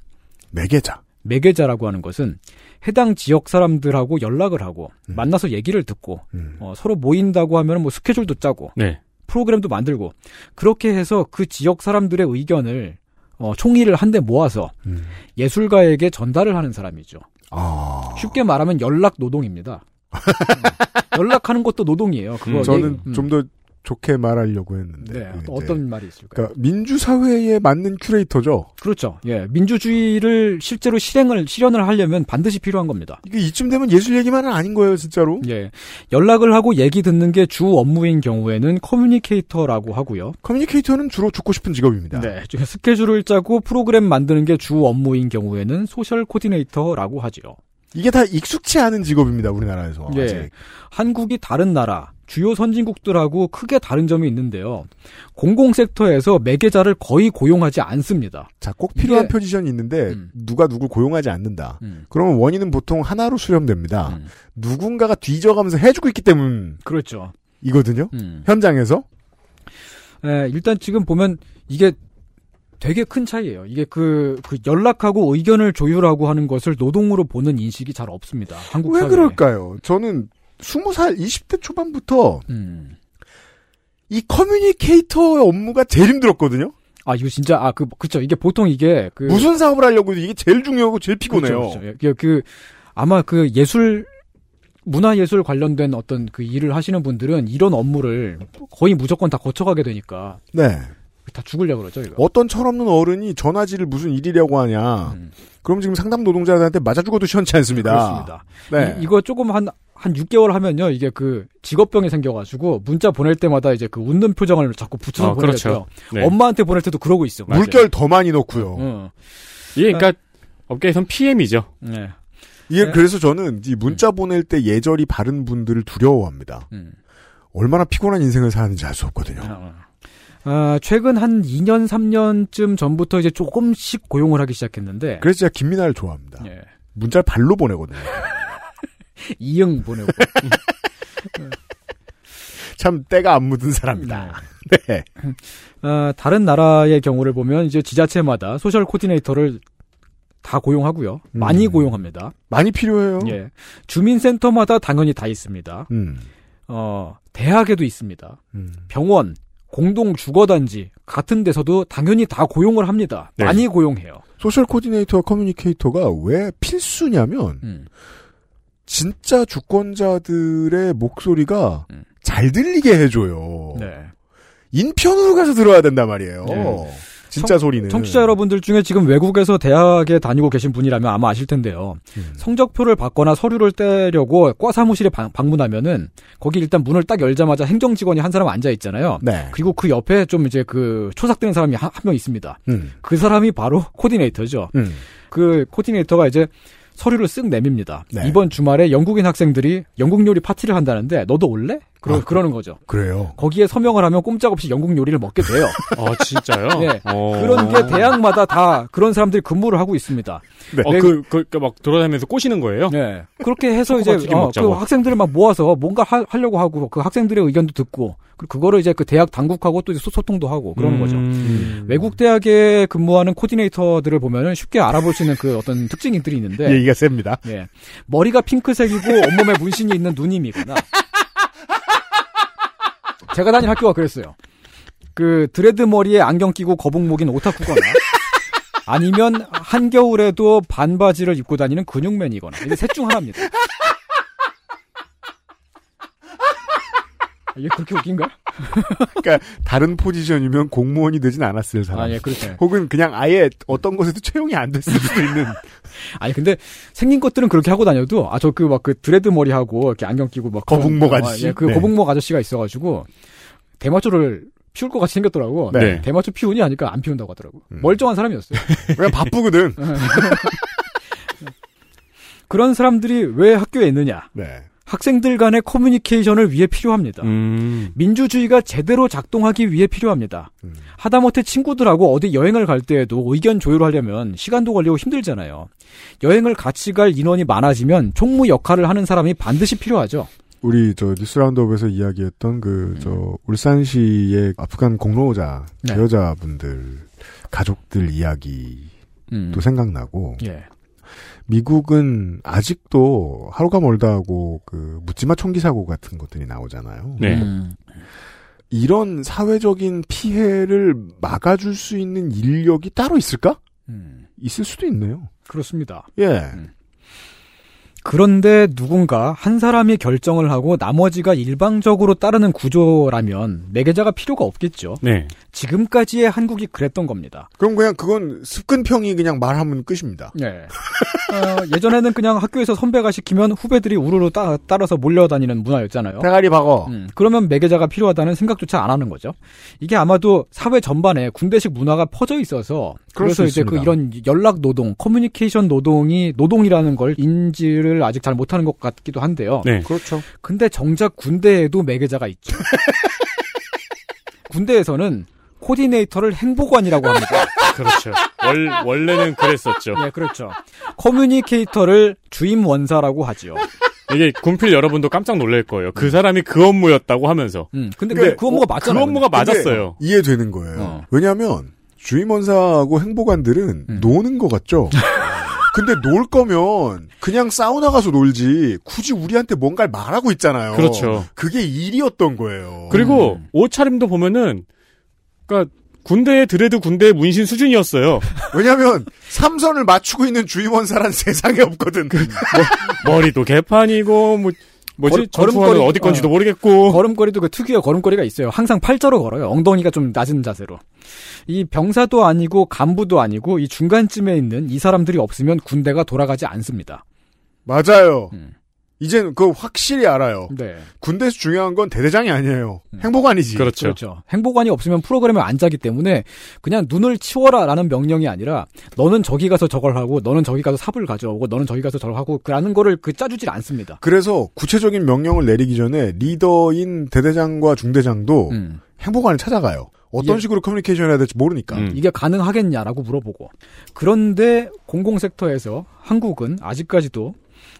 매개자. 매개자라고 하는 것은 해당 지역 사람들하고 연락을 하고 음. 만나서 얘기를 듣고 음. 어, 서로 모인다고 하면 뭐 스케줄도 짜고 네. 프로그램도 만들고 그렇게 해서 그 지역 사람들의 의견을 어, 총의를 한데 모아서 음. 예술가에게 전달을 하는 사람이죠. 아. 쉽게 말하면 연락 노동입니다. 음. 연락하는 것도 노동이에요. 그거 음, 저는 음. 좀더 좋게 말하려고 했는데. 네, 어떤 말이 있을까요? 그러니까 민주사회에 맞는 큐레이터죠. 그렇죠. 예, 민주주의를 실제로 실행을 실현을 하려면 반드시 필요한 겁니다. 이게 이쯤 되면 예술 얘기만은 아닌 거예요, 진짜로. 예, 연락을 하고 얘기 듣는 게 주 업무인 경우에는 communicator라고 하고요. communicator는 주로 죽고 싶은 직업입니다. 네, 저 스케줄을 짜고 프로그램 만드는 게 주 업무인 경우에는 social coordinator라고 하죠. 이게 다 익숙치 않은 직업입니다, 우리나라에서. 예, 아직. 한국이 다른 나라, 주요 선진국들하고 크게 다른 점이 있는데요. 공공 섹터에서 매개자를 거의 고용하지 않습니다. 자, 꼭 필요한 이게- 포지션이 있는데 음. 누가 누굴 고용하지 않는다. 음, 그러면 원인은 보통 하나로 수렴됩니다. 음. 누군가가 뒤져가면서 해주고 있기 때문이거든요. 그렇죠. 음. 현장에서. 예, 일단 지금 보면 이게 되게 큰 차이예요. 이게 그, 그 연락하고 의견을 조율하고 하는 것을 노동으로 보는 인식이 잘 없습니다. 한국 왜 사회에. 그럴까요? 저는 20살, 20대 초반부터 음. 이 communicator의 업무가 제일 힘들었거든요. 아, 이거 진짜, 아, 그, 그쵸. 이게 보통 이게, 그. 무슨 사업을 하려고 해도 이게 제일 중요하고 제일 피곤해요. 그렇죠, 그렇죠. 그, 그, 아마 그 예술, 문화 예술 관련된 어떤 그 일을 하시는 분들은 이런 업무를 거의 무조건 다 거쳐가게 되니까 네. 다 죽으려고 그러죠, 이거. 어떤 철없는 어른이 전화지를 무슨 일이라고 하냐. 음. 그럼 지금 상담 노동자들한테 맞아 죽어도 시원치 않습니다. 그렇습니다. 네. 이, 거 조금 한, 한 6개월 하면요, 이게 그 직업병이 생겨가지고 문자 보낼 때마다 이제 그 웃는 표정을 자꾸 붙여서 어, 보내죠. 그렇죠. 네. 엄마한테 보낼 때도 그러고 있어. 맞아요. 물결 더 많이 넣고요. 응. 이게 그러니까 업계에선 PM이죠. 네. 이게 네. 그래서 저는 이 문자 보낼 때 예절이 바른 분들을 두려워합니다. 음. 얼마나 피곤한 인생을 사는지 알 수 없거든요. 어. 아, 최근 한 2년, 3년쯤 전부터 이제 조금씩 고용을 하기 시작했는데. 그래서 제가 김민아를 좋아합니다. 예. 문자를 발로 보내거든요. 이응 보내고. 참 때가 안 묻은 사람이다. 네. 어, 다른 나라의 경우를 보면 이제 지자체마다 소셜 코디네이터를 다 고용하고요. 많이 음. 고용합니다. 많이 필요해요. 예. 주민센터마다 당연히 다 있습니다. 음. 어, 대학에도 있습니다. 음. 병원, 공동 주거단지 같은 데서도 당연히 다 고용을 합니다. 네. 많이 고용해요. social coordinator와 communicator가 왜 필수냐면 음. 진짜 주권자들의 목소리가 음. 잘 들리게 해줘요. 네. 인편으로 가서 들어야 된단 말이에요. 네. 진짜 청- 소리는. 청취자 여러분들 중에 지금 외국에서 대학에 다니고 계신 분이라면 아마 아실 텐데요. 음. 성적표를 받거나 서류를 떼려고 과 사무실에 방, 방문하면은 거기 일단 문을 딱 열자마자 행정 직원이 한 사람 앉아 있잖아요. 네. 그리고 그 옆에 좀 이제 그 초삭되는 사람이 한 명 있습니다. 음. 그 사람이 바로 코디네이터죠. 음. 그 코디네이터가 이제 서류를 쓱 내밉니다. 네. 이번 주말에 영국인 학생들이 영국 요리 파티를 한다는데 너도 올래? 그러, 아, 그러는 거죠. 그래요. 거기에 서명을 하면 꼼짝없이 영국 요리를 먹게 돼요. 어, 진짜요? 네. 어. 그런 게 대학마다 다 그런 사람들이 근무를 하고 있습니다. 네. 어, 그, 그, 그, 막 돌아다니면서 꼬시는 거예요? 네. 그렇게 해서 이제 어, 그. 학생들을 막 모아서 뭔가 하, 하려고 하고 그 학생들의 의견도 듣고 그거를 이제 그 대학 당국하고 또 이제 소- 소통도 하고 그러는 거죠. 음. 외국 대학에 근무하는 코디네이터들을 보면은 쉽게 알아볼 수 있는 그 어떤 특징들이 있는데 얘기가 셉니다. 예. 머리가 핑크색이고 온몸에 문신이 있는 누님이거나. 제가 다닌 학교가 그랬어요. 그 드레드 머리에 안경 끼고 거북목인 오타쿠거나 아니면 한겨울에도 반바지를 입고 다니는 근육맨이거나 이게 셋 중 하나입니다. 이게 그렇게 웃긴가? 그러니까 다른 포지션이면 공무원이 되진 않았을 사람. 아, 예, 그렇죠. 혹은 그냥 아예 어떤 곳에도 채용이 안 됐을 수도 있는. 아니 근데 생긴 것들은 그렇게 하고 다녀도 아 저 그 막그 드레드 머리하고 이렇게 안경 끼고 막 거북목 그런- 아저씨? 아, 예, 그 네. 거북목 아저씨가 있어가지고 대마초를 피울 것 같이 생겼더라고. 네. 대마초 피우니 하니까 안 피운다고 하더라고. 멀쩡한 사람이었어요. 왜 바쁘거든. 그런 사람들이 왜 학교에 있느냐? 네. 학생들 간의 커뮤니케이션을 위해 필요합니다. 음. 민주주의가 제대로 작동하기 위해 필요합니다. 음. 하다못해 친구들하고 어디 여행을 갈 때에도 의견 조율하려면 시간도 걸리고 힘들잖아요. 여행을 같이 갈 인원이 많아지면 총무 역할을 하는 사람이 반드시 필요하죠. 우리 저 뉴스 라운드업에서 이야기했던 그저 울산시의 아프간 공로자 네. 여자분들 가족들 이야기도 음. 생각나고 예. 미국은 아직도 하루가 멀다 하고 그 묻지마 총기 사고 같은 것들이 나오잖아요. 네. 음. 이런 사회적인 피해를 막아줄 수 있는 인력이 따로 있을까? 음. 있을 수도 있네요. 그렇습니다. 예. 그런데 누군가 한 사람이 결정을 하고 나머지가 일방적으로 따르는 구조라면 매개자가 필요가 없겠죠. 네. 지금까지의 한국이 그랬던 겁니다. 그럼 그냥 그건 습근평이 그냥 말하면 끝입니다. 네. 어, 예전에는 그냥 학교에서 선배가 시키면 후배들이 우르르 따, 따라서 몰려다니는 문화였잖아요. 대가리 박어. 음, 그러면 매개자가 필요하다는 생각조차 안 하는 거죠. 이게 아마도 사회 전반에 군대식 문화가 퍼져 있어서 그래서 수 이제 그. 이런 연락 노동, 커뮤니케이션 노동이 노동이라는 걸 인지를 아직 잘 못하는 것 같기도 한데요. 네. 그렇죠. 근데 정작 군대에도 매개자가 있죠. 군대에서는 코디네이터를 행보관이라고 합니다. 그렇죠. 월, 원래는 그랬었죠. 예, 그렇죠. communicator를 주임 원사라고 하지요. 이게 군필 여러분도 깜짝 놀랄 거예요. 그 사람이 그 업무였다고 하면서. 음, 근데 그, 그 업무가 맞잖아요. 그 업무가 근데 맞았어요. 이해되는 거예요. 어. 왜냐하면 주임 원사하고 행보관들은 음. 노는 것 같죠. 근데 놀 거면 그냥 사우나 가서 놀지 굳이 우리한테 뭔가를 말하고 있잖아요. 그렇죠. 그게 일이었던 거예요. 그리고 음. 옷차림도 보면은, 그니까, 군대의 드레드 군대의 문신 수준이었어요. 왜냐하면 삼선을 맞추고 있는 주임원사란 세상에 없거든. 그 머리도 개판이고, 뭐, 뭐지? 걸음- 걸음걸이- 어디 건지도 어. 모르겠고. 걸음걸이도 그 특유의 걸음걸이가 있어요. 항상 팔자로 걸어요. 엉덩이가 좀 낮은 자세로. 이 병사도 아니고 간부도 아니고 이 중간쯤에 있는 이 사람들이 없으면 군대가 돌아가지 않습니다. 맞아요. 음. 이젠 그거 확실히 알아요. 네. 군대에서 중요한 건 대대장이 아니에요. 음. 행보관이지. 그렇죠. 그렇죠. 행보관이 없으면 프로그램을 안 짜기 때문에 그냥 눈을 치워라라는 명령이 아니라 너는 저기 가서 저걸 하고 너는 저기 가서 삽을 가져오고 너는 저기 가서 저걸 하고 라는 거를 그 짜주질 않습니다. 그래서 구체적인 명령을 내리기 전에 리더인 대대장과 중대장도 음. 행보관을 찾아가요. 어떤 예. 식으로 커뮤니케이션 해야 될지 모르니까. 음. 이게 가능하겠냐라고 물어보고. 그런데 공공섹터에서 한국은 아직까지도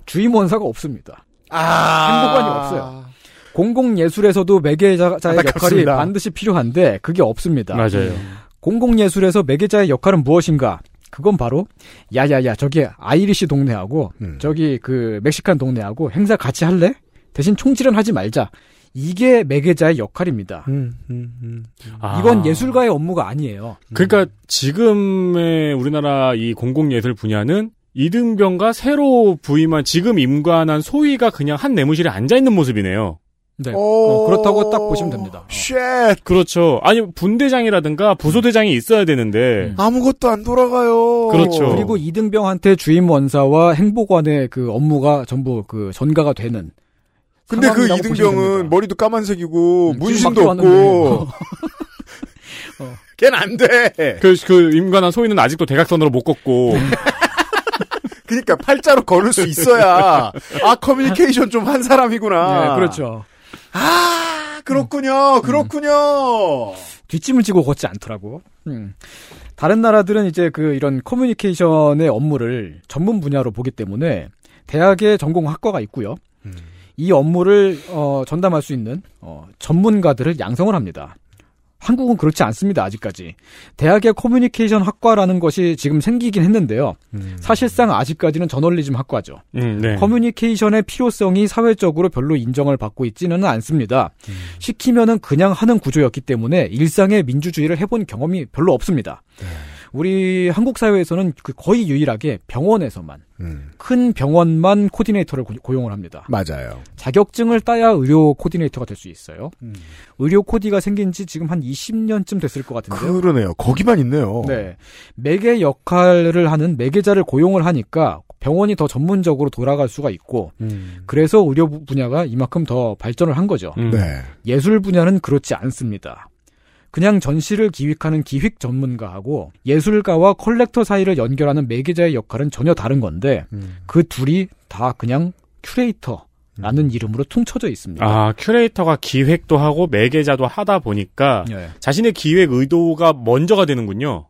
주임 원사가 없습니다. 아. 행보관이 없어요. 공공예술에서도 매개자의 역할이. 반드시 필요한데 그게 없습니다. 맞아요. 공공예술에서 매개자의 역할은 무엇인가? 그건 바로 야야야 저기 Irish 동네하고 음. 저기 그 멕시칸 동네하고 행사 같이 할래? 대신 총질은 하지 말자. 이게 매개자의 역할입니다. 음, 음, 음. 아. 이건 예술가의 업무가 아니에요. 그러니까 지금의 우리나라 이 공공예술 분야는 이등병과 새로 부임한 지금 임관한 소위가 그냥 한 내무실에 앉아 있는 모습이네요. 네. 오. 어, 그렇다고 딱 보시면 됩니다. Shit! 그렇죠. 아니 분대장이라든가 부소대장이 있어야 되는데 아무것도 안 돌아가요. 그렇죠. 그리고 이등병한테 주임 원사와 행보관의 그 업무가 전부 그 전가가 되는. 근데 그 이등병은. 머리도 까만색이고 음, 문신도 없고 막 걔는 안 돼. 그, 그 임관한 소위는 아직도 대각선으로 못 걷고 그러니까 팔자로 걸을 수 있어야 아 커뮤니케이션 좀 한 사람이구나. 네, 그렇죠. 아 그렇군요. 그렇군요. 뒷짐을 지고 걷지 않더라고. 음. 다른 나라들은 이제 그 이런 커뮤니케이션의 업무를 전문 분야로 보기 때문에 대학에 전공 학과가 있고요. 음. 이 업무를 어, 전담할 수 있는 어, 전문가들을 양성을 합니다. 한국은 그렇지 않습니다. 아직까지 대학의 커뮤니케이션 학과라는 것이 지금 생기긴 했는데요. 음. 사실상 아직까지는 저널리즘 학과죠. 음, 네. 커뮤니케이션의 필요성이 사회적으로 별로 인정을 받고 있지는 않습니다. 시키면은 그냥 하는 구조였기 때문에 일상의 민주주의를 해본 경험이 별로 없습니다. 우리 한국 사회에서는 그 거의 유일하게 병원에서만 음, 큰 병원만 코디네이터를 고- 고용을 합니다. 맞아요. 자격증을 따야 의료 코디네이터가 될 수 있어요. 의료 코디가 생긴 지 지금 한 20년쯤 됐을 것 같은데요. 그러네요. 거기만 있네요. 네. 매개 역할을 하는 매개자를 고용을 하니까 병원이 더 전문적으로 돌아갈 수가 있고 음. 그래서 의료 부- 분야가 이만큼 더 발전을 한 거죠. 음. 네. 예술 분야는 그렇지 않습니다. 그냥 전시를 기획하는 기획 전문가하고 예술가와 컬렉터 사이를 연결하는 매개자의 역할은 전혀 다른 건데 음. 그 둘이 다 그냥 큐레이터 라는 이름으로 퉁쳐져 있습니다. 아 큐레이터가 기획도 하고 매개자도 하다 보니까 예. 자신의 기획 의도가 먼저가 되는군요.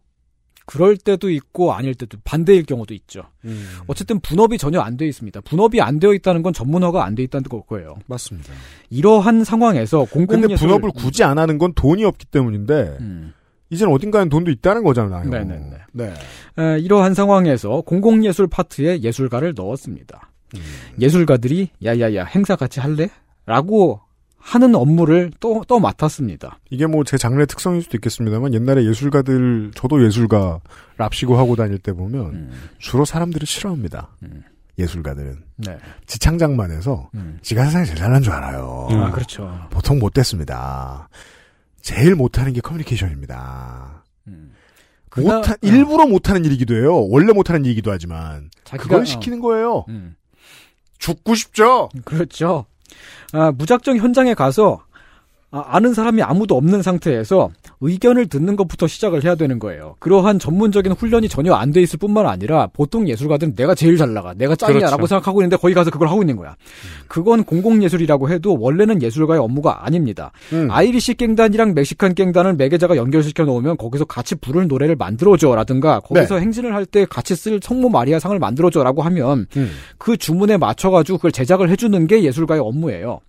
그럴 때도 있고 아닐 때도 반대일 경우도 있죠. 음. 어쨌든 분업이 전혀 안 되어 있습니다. 분업이 안 되어 있다는 건 전문화가 안 되어 있다는 거예요. 맞습니다. 이러한 상황에서 근데 공공예술 분업을 굳이 안 하는 건 돈이 없기 때문인데 음. 이젠 어딘가엔 돈도 있다는 거잖아요. 네네네. 네. 에, 이러한 상황에서 공공예술 파트에 예술가를 넣었습니다. 음. 예술가들이 야야야 행사 같이 할래? 라고 하는 업무를 또, 또 맡았습니다. 이게 뭐 제 장르의 특성일 수도 있겠습니다만 옛날에 예술가들 저도 예술가 랍시고 하고 다닐 때 보면 음. 주로 사람들을 싫어합니다. 음. 예술가들은 네. 지창장만 해서 음. 지가 세상에 제일 잘난 줄 알아요. 음. 아, 그렇죠. 보통 못됐습니다. 제일 못하는 게 커뮤니케이션입니다. 음. 못하, 그가- 일부러 못하는 일이기도 해요. 원래 못하는 일이기도 하지만 자기가- 그걸 어. 시키는 거예요. 음. 죽고 싶죠. 그렇죠. 아, 무작정 현장에 가서 아, 는 사람이 아무도 없는 상태에서 의견을 듣는 것부터 시작을 해야 되는 거예요. 그러한 전문적인 훈련이 전혀 안 돼 있을 뿐만 아니라 보통 예술가들은 내가 제일 잘 나가, 내가 짱이야라고 그렇죠. 생각하고 있는데 거기 가서 그걸 하고 있는 거야. 그건 공공예술이라고 해도 원래는 예술가의 업무가 아닙니다. 음. Irish 깽단이랑 멕시칸 깽단을 매개자가 연결시켜 놓으면 거기서 같이 부를 노래를 만들어줘라든가 거기서 행진을 할 때 같이 쓸 성모 마리아 상을 만들어줘라고 하면 음. 그 주문에 맞춰가지고 그걸 제작을 해주는 게 예술가의 업무예요.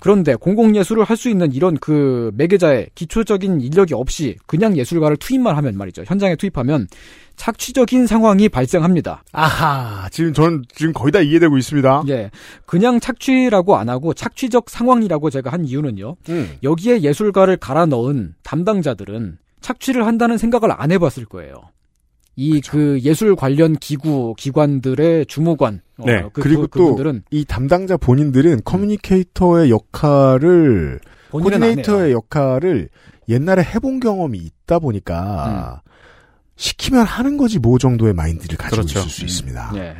그런데 공공예술을 할 수 있는 이런 그 매개자의 기초적인 인력이 없이 그냥 예술가를 투입만 하면 말이죠. 현장에 투입하면 착취적인 상황이 발생합니다. 아하, 지금 전 지금 거의 다 이해되고 있습니다. 예. 그냥 착취라고 안 하고 착취적 상황이라고 제가 한 이유는요. 음. 여기에 예술가를 갈아 넣은 담당자들은 착취를 한다는 생각을 안 해봤을 거예요. 이 그 예술 관련 기구 기관들의 주무관 어, 네. 그, 그리고 그, 또 그분들은 이 담당자 본인들은 communicator의 역할을 코디네이터의. 역할을 옛날에 해본 경험이 있다 보니까 시키면 하는 거지 뭐 정도의 마인드를 가지고 그렇죠. 있을 수 있습니다. 예.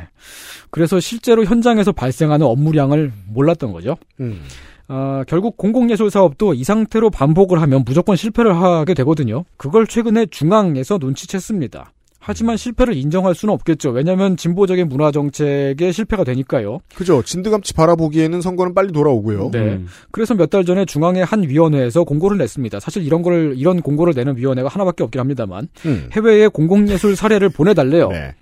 그래서 실제로 현장에서 발생하는 업무량을 몰랐던 거죠. 음. 어, 결국 공공예술 사업도 이 상태로 반복을 하면 무조건 실패를 하게 되거든요. 그걸 최근에 중앙에서 눈치챘습니다. 하지만 실패를 인정할 수는 없겠죠. 왜냐하면 진보적인 문화 정책의 실패가 되니까요. 그죠. 진드감치 바라보기에는 선거는 빨리 돌아오고요. 네. 음. 그래서 몇 달 전에 중앙의 한 위원회에서 공고를 냈습니다. 사실 이런 걸 이런 공고를 내는 위원회가 하나밖에 없긴 합니다만 음. 해외에 공공예술 사례를 보내달래요. 네.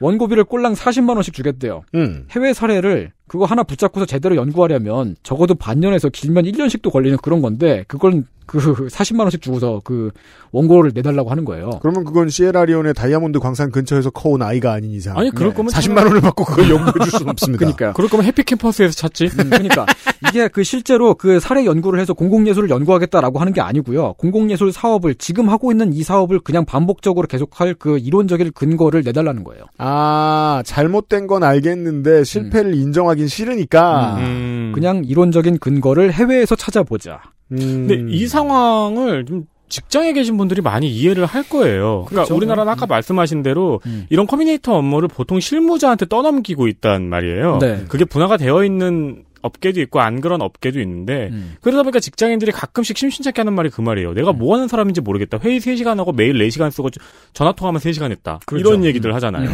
원고비를 꼴랑 40만 원씩 주겠대요. 음. 해외 사례를 그거 하나 붙잡고서 제대로 연구하려면 적어도 반년에서 길면 1년씩도 걸리는 그런 건데 그걸 그 40만 원씩 주고서 그 원고를 내달라고 하는 거예요. 그러면 그건 시에라리온의 다이아몬드 광산 근처에서 커온 아이가 아닌 이상. 아니, 그럴 거면 40만 원을 받고 그걸 연구해 줄 수는 없습니다. 그러니까요. 그럴 거면 해피 캠퍼스에서 찾지. 음, 그러니까 이게 그 실제로 그 사례 연구를 해서 공공 예술을 연구하겠다라고 하는 게 아니고요. 공공 예술 사업을 지금 하고 있는 이 사업을 그냥 반복적으로 계속할 그 이론적인 근거를 내달라는 거예요. 아, 잘못된 건 알겠는데 실패를 인정하긴 싫으니까. 음. 그냥 이론적인 근거를 해외에서 찾아보자. 음. 근데 이 상황을 좀 직장에 계신 분들이 많이 이해를 할 거예요. 그러니까 그렇죠. 우리나라는 아까 말씀하신 대로 음. 이런 커뮤니케이터 업무를 보통 실무자한테 떠넘기고 있단 말이에요. 네. 그게 분화가 되어 있는 업계도 있고 안 그런 업계도 있는데 음. 그러다 보니까 직장인들이 가끔씩 심심찮게 하는 말이 그 말이에요. 내가 뭐 하는 사람인지 모르겠다. 회의 3시간 하고 매일 4시간 쓰고 전화 통화만 3시간 했다. 그렇죠. 이런 얘기들 하잖아요.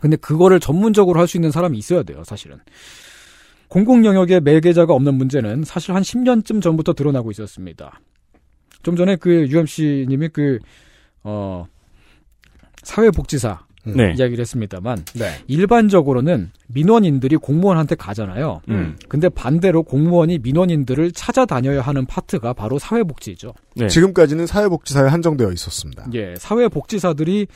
근데 그거를 전문적으로 할 수 있는 사람이 있어야 돼요, 사실은. 공공 영역에 매개자가 없는 문제는 사실 한 10년쯤 전부터 드러나고 있었습니다. 좀 전에 그 UMC님이 그, 어, 사회복지사 네. 이야기를 했습니다만, 네. 일반적으로는 민원인들이 공무원한테 가잖아요. 음. 근데 반대로 공무원이 민원인들을 찾아다녀야 하는 파트가 바로 사회복지죠. 네. 지금까지는 사회복지사에 한정되어 있었습니다. 예, 사회복지사들이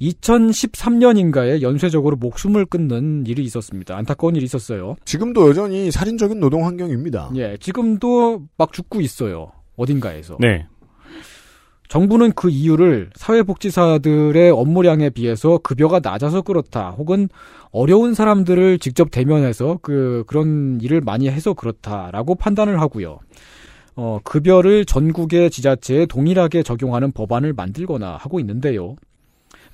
2013년인가에 연쇄적으로 목숨을 끊는 일이 있었습니다. 안타까운 일이 있었어요. 지금도 여전히 살인적인 노동 환경입니다. 예, 지금도 막 죽고 있어요. 어딘가에서. 네. 정부는 그 이유를 사회복지사들의 업무량에 비해서 급여가 낮아서 그렇다. 혹은 어려운 사람들을 직접 대면해서 그 그런 일을 많이 해서 그렇다라고 판단을 하고요. 어, 급여를 전국의 지자체에 동일하게 적용하는 법안을 만들거나 하고 있는데요.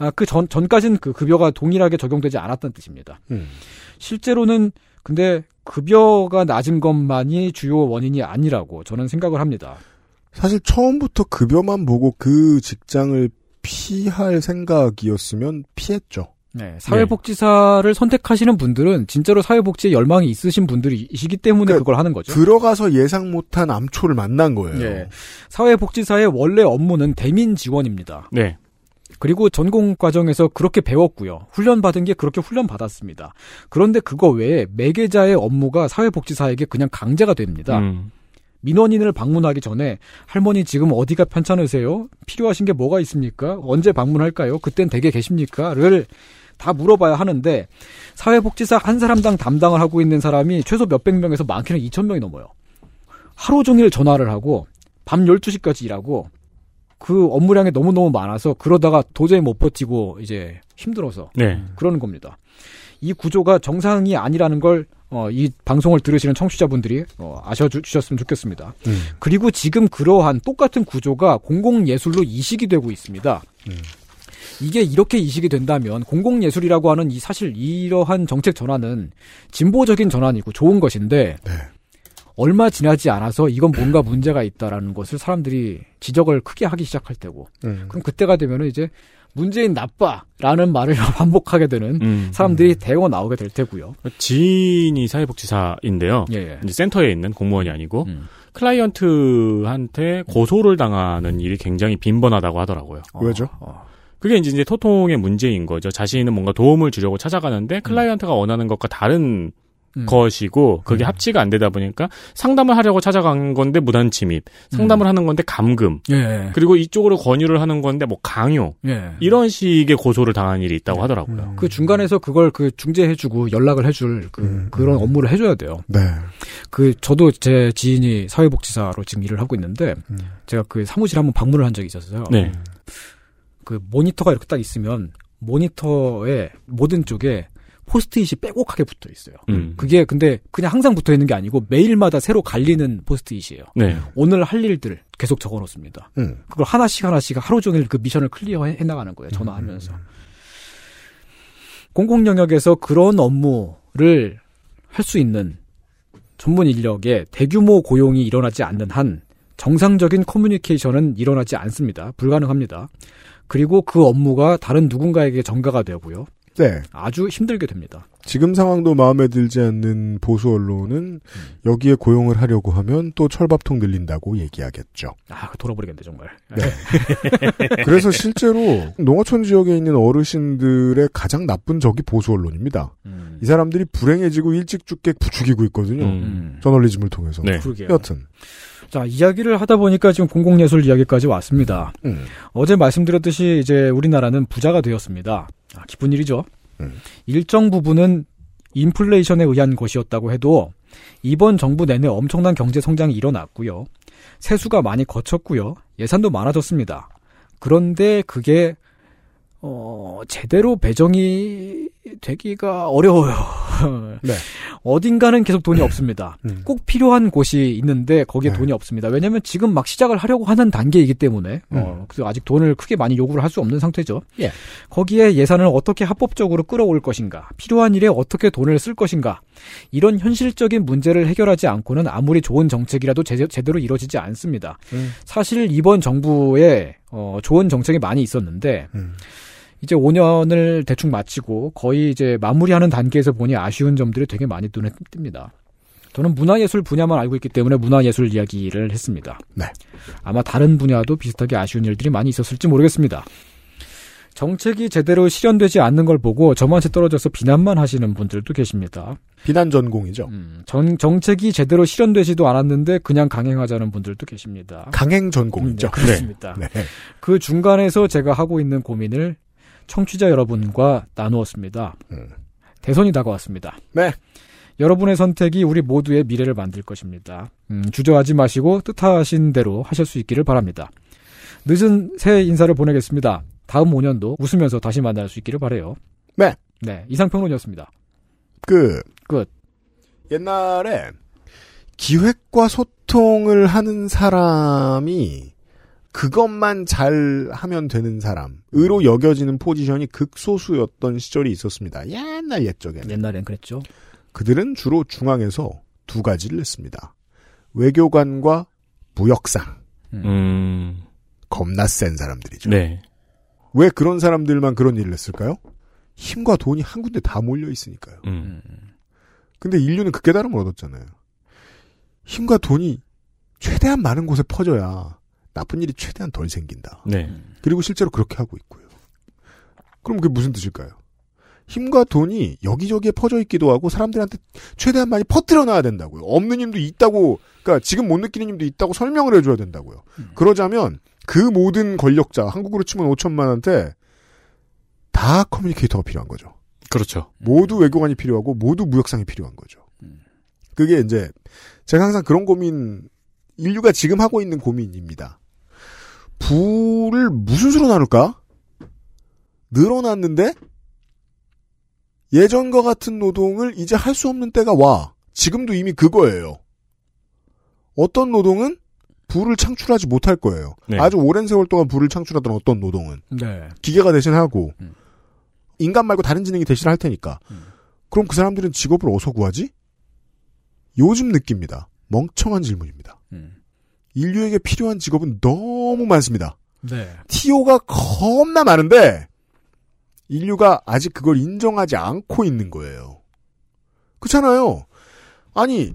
아, 그 전, 전까지는 그 급여가 동일하게 적용되지 않았던 뜻입니다. 음. 실제로는 근데 급여가 낮은 것만이 주요 원인이 아니라고 저는 생각을 합니다. 사실 처음부터 급여만 보고 그 직장을 피할 생각이었으면 피했죠. 네, 사회복지사를 선택하시는 분들은 진짜로 사회복지에 열망이 있으신 분들이시기 때문에 그러니까 그걸 하는 거죠. 들어가서 예상 못한 암초를 만난 거예요. 예. 사회복지사의 원래 업무는 대민 지원입니다. 네. 그리고 전공 과정에서 그렇게 배웠고요. 훈련 받은 게 그렇게 훈련 받았습니다. 그런데 그거 외에 매개자의 업무가 사회복지사에게 그냥 강제가 됩니다. 음. 민원인을 방문하기 전에 할머니 지금 어디가 편찮으세요? 필요하신 게 뭐가 있습니까? 언제 방문할까요? 그땐 댁에 계십니까?를 다 물어봐야 하는데 사회복지사 한 사람당 담당을 하고 있는 사람이 최소 몇백 명에서 많게는 2천 명이 넘어요. 하루 종일 전화를 하고 밤 12시까지 일하고 그 업무량이 너무너무 많아서 그러다가 도저히 못 버티고 이제 힘들어서 네. 그러는 겁니다. 이 구조가 정상이 아니라는 걸, 어, 이 방송을 들으시는 청취자분들이, 어, 아셔주셨으면 좋겠습니다. 음. 그리고 지금 그러한 똑같은 구조가 공공예술로 이식이 되고 있습니다. 이게 이렇게 이식이 된다면 공공예술이라고 하는 이 사실 이러한 정책 전환은 진보적인 전환이고 좋은 것인데 네. 얼마 지나지 않아서 이건 뭔가 문제가 있다라는 것을 사람들이 지적을 크게 하기 시작할 때고 음. 그럼 그때가 되면은 이제 문재인 나빠라는 말을 반복하게 되는 음. 사람들이 대거 나오게 될 테고요. 지인이 사회복지사인데요. 예, 예. 이제 센터에 있는 공무원이 아니고 음. 클라이언트한테 고소를 당하는 일이 굉장히 빈번하다고 하더라고요. 왜죠? 어. 그게 이제 이제 소통의 문제인 거죠. 자신은 뭔가 도움을 주려고 찾아가는데 클라이언트가 원하는 것과 다른 음. 것이고 그게 합치가 안 되다 보니까 상담을 하려고 찾아간 건데 무단 침입, 상담을 하는 건데 감금, 예. 그리고 이쪽으로 권유를 하는 건데 뭐 강요 예. 이런 식의 고소를 당한 일이 있다고 하더라고요. 그 중간에서 그걸 그 중재해주고 연락을 해줄 그 음. 그런 업무를 해줘야 돼요. 네. 그 저도 제 지인이 사회복지사로 지금 일을 하고 있는데 제가 그 사무실 한번 방문을 한 적이 있었어요. 네. 그 모니터가 이렇게 딱 있으면 모니터의 모든 쪽에 포스트잇이 빼곡하게 붙어 있어요. 음. 그게 근데 그냥 항상 붙어 있는 게 아니고 매일마다 새로 갈리는 포스트잇이에요. 네. 오늘 할 일들 계속 적어 놓습니다. 음. 그걸 하나씩 하나씩 하루 종일 그 미션을 클리어해 해 나가는 거예요. 전화하면서. 공공 영역에서 그런 업무를 할 수 있는 전문 인력의 대규모 고용이 일어나지 않는 한 정상적인 커뮤니케이션은 일어나지 않습니다. 불가능합니다. 그리고 그 업무가 다른 누군가에게 전가가 되고요. 네. 아주 힘들게 됩니다. 지금 상황도 마음에 들지 않는 보수 언론은 여기에 고용을 하려고 하면 또 철밥통 늘린다고 얘기하겠죠. 아, 돌아버리겠네 정말. 네. 그래서 실제로 농어촌 지역에 있는 어르신들의 가장 나쁜 적이 보수 언론입니다. 음. 이 사람들이 불행해지고 일찍 죽게 부추기고 있거든요. 음. 저널리즘을 통해서. 네. 그러게요. 여튼 자, 이야기를 하다 보니까 지금 공공예술 이야기까지 왔습니다. 음. 어제 말씀드렸듯이 이제 우리나라는 부자가 되었습니다. 아, 기쁜 일이죠. 음. 일정 부분은 인플레이션에 의한 것이었다고 해도 이번 정부 내내 엄청난 경제 성장이 일어났고요. 세수가 많이 거쳤고요. 예산도 많아졌습니다. 그런데 그게 어, 제대로 배정이 되기가 어려워요. 네. 어딘가는 계속 돈이 없습니다. 음. 꼭 필요한 곳이 있는데 거기에 네. 돈이 없습니다. 왜냐하면 지금 막 시작을 하려고 하는 단계이기 때문에 어, 그래서 아직 돈을 크게 많이 요구를 할 수 없는 상태죠. 음. 예. 거기에 예산을 어떻게 합법적으로 끌어올 것인가, 필요한 일에 어떻게 돈을 쓸 것인가, 이런 현실적인 문제를 해결하지 않고는 아무리 좋은 정책이라도 제, 제대로 이루어지지 않습니다. 음. 사실 이번 정부에 어, 좋은 정책이 많이 있었는데 음. 이제 5년을 대충 마치고 거의 이제 마무리하는 단계에서 보니 아쉬운 점들이 되게 많이 눈에 띕니다. 저는 문화예술 분야만 알고 있기 때문에 문화예술 이야기를 했습니다. 네. 아마 다른 분야도 비슷하게 아쉬운 일들이 많이 있었을지 모르겠습니다. 정책이 제대로 실현되지 않는 걸 보고 저만 치 떨어져서 비난만 하시는 분들도 계십니다. 비난 전공이죠. 음, 정, 정책이 제대로 실현되지도 않았는데 그냥 강행하자는 분들도 계십니다. 강행 전공이죠. 네, 그렇습니다. 네. 그 중간에서 제가 하고 있는 고민을 청취자 여러분과 나누었습니다. 음. 대선이 다가왔습니다. 네. 여러분의 선택이 우리 모두의 미래를 만들 것입니다. 음, 주저하지 마시고 뜻하신 대로 하실 수 있기를 바랍니다. 늦은 새해 인사를 보내겠습니다. 다음 5년도 웃으면서 다시 만날 수 있기를 바래요. 네. 네, 이상평론이었습니다. 끝. 끝. 옛날에 기획과 소통을 하는 사람이 그것만 잘 하면 되는 사람으로 여겨지는 포지션이 극소수였던 시절이 있었습니다. 옛날 옛적에는. 옛날엔 그랬죠. 그들은 주로 중앙에서 두 가지를 했습니다. 외교관과 무역상. 음. 겁나 센 사람들이죠. 네. 왜 그런 사람들만 그런 일을 했을까요? 힘과 돈이 한 군데 다 몰려 있으니까요. 음. 근데 인류는 그 깨달음을 얻었잖아요. 힘과 돈이 최대한 많은 곳에 퍼져야 나쁜 일이 최대한 덜 생긴다. 네. 그리고 실제로 그렇게 하고 있고요. 그럼 그게 무슨 뜻일까요? 힘과 돈이 여기저기에 퍼져 있기도 하고 사람들한테 최대한 많이 퍼뜨려 놔야 된다고요. 없는 힘도 있다고, 그러니까 지금 못 느끼는 힘도 있다고 설명을 해줘야 된다고요. 그러자면 그 모든 권력자, 한국으로 치면 5천만한테 다 커뮤니케이터가 필요한 거죠. 그렇죠. 모두 외교관이 필요하고 모두 무역상이 필요한 거죠. 그게 이제 제가 항상 그런 고민 인류가 지금 하고 있는 고민입니다. 부를 무슨 수로 나눌까? 늘어났는데 예전과 같은 노동을 이제 할 수 없는 때가 와. 지금도 이미 그거예요. 어떤 노동은 부를 창출하지 못할 거예요. 네. 아주 오랜 세월 동안 부를 창출하던 어떤 노동은 네. 기계가 대신하고 인간 말고 다른 지능이 대신할 테니까. 그럼 그 사람들은 직업을 어디서 구하지? 요즘 느낍니다. 멍청한 질문입니다. 인류에게 필요한 직업은 너무 많습니다. 네. TO가 겁나 많은데 인류가 아직 그걸 인정하지 않고 있는 거예요. 그렇잖아요. 아니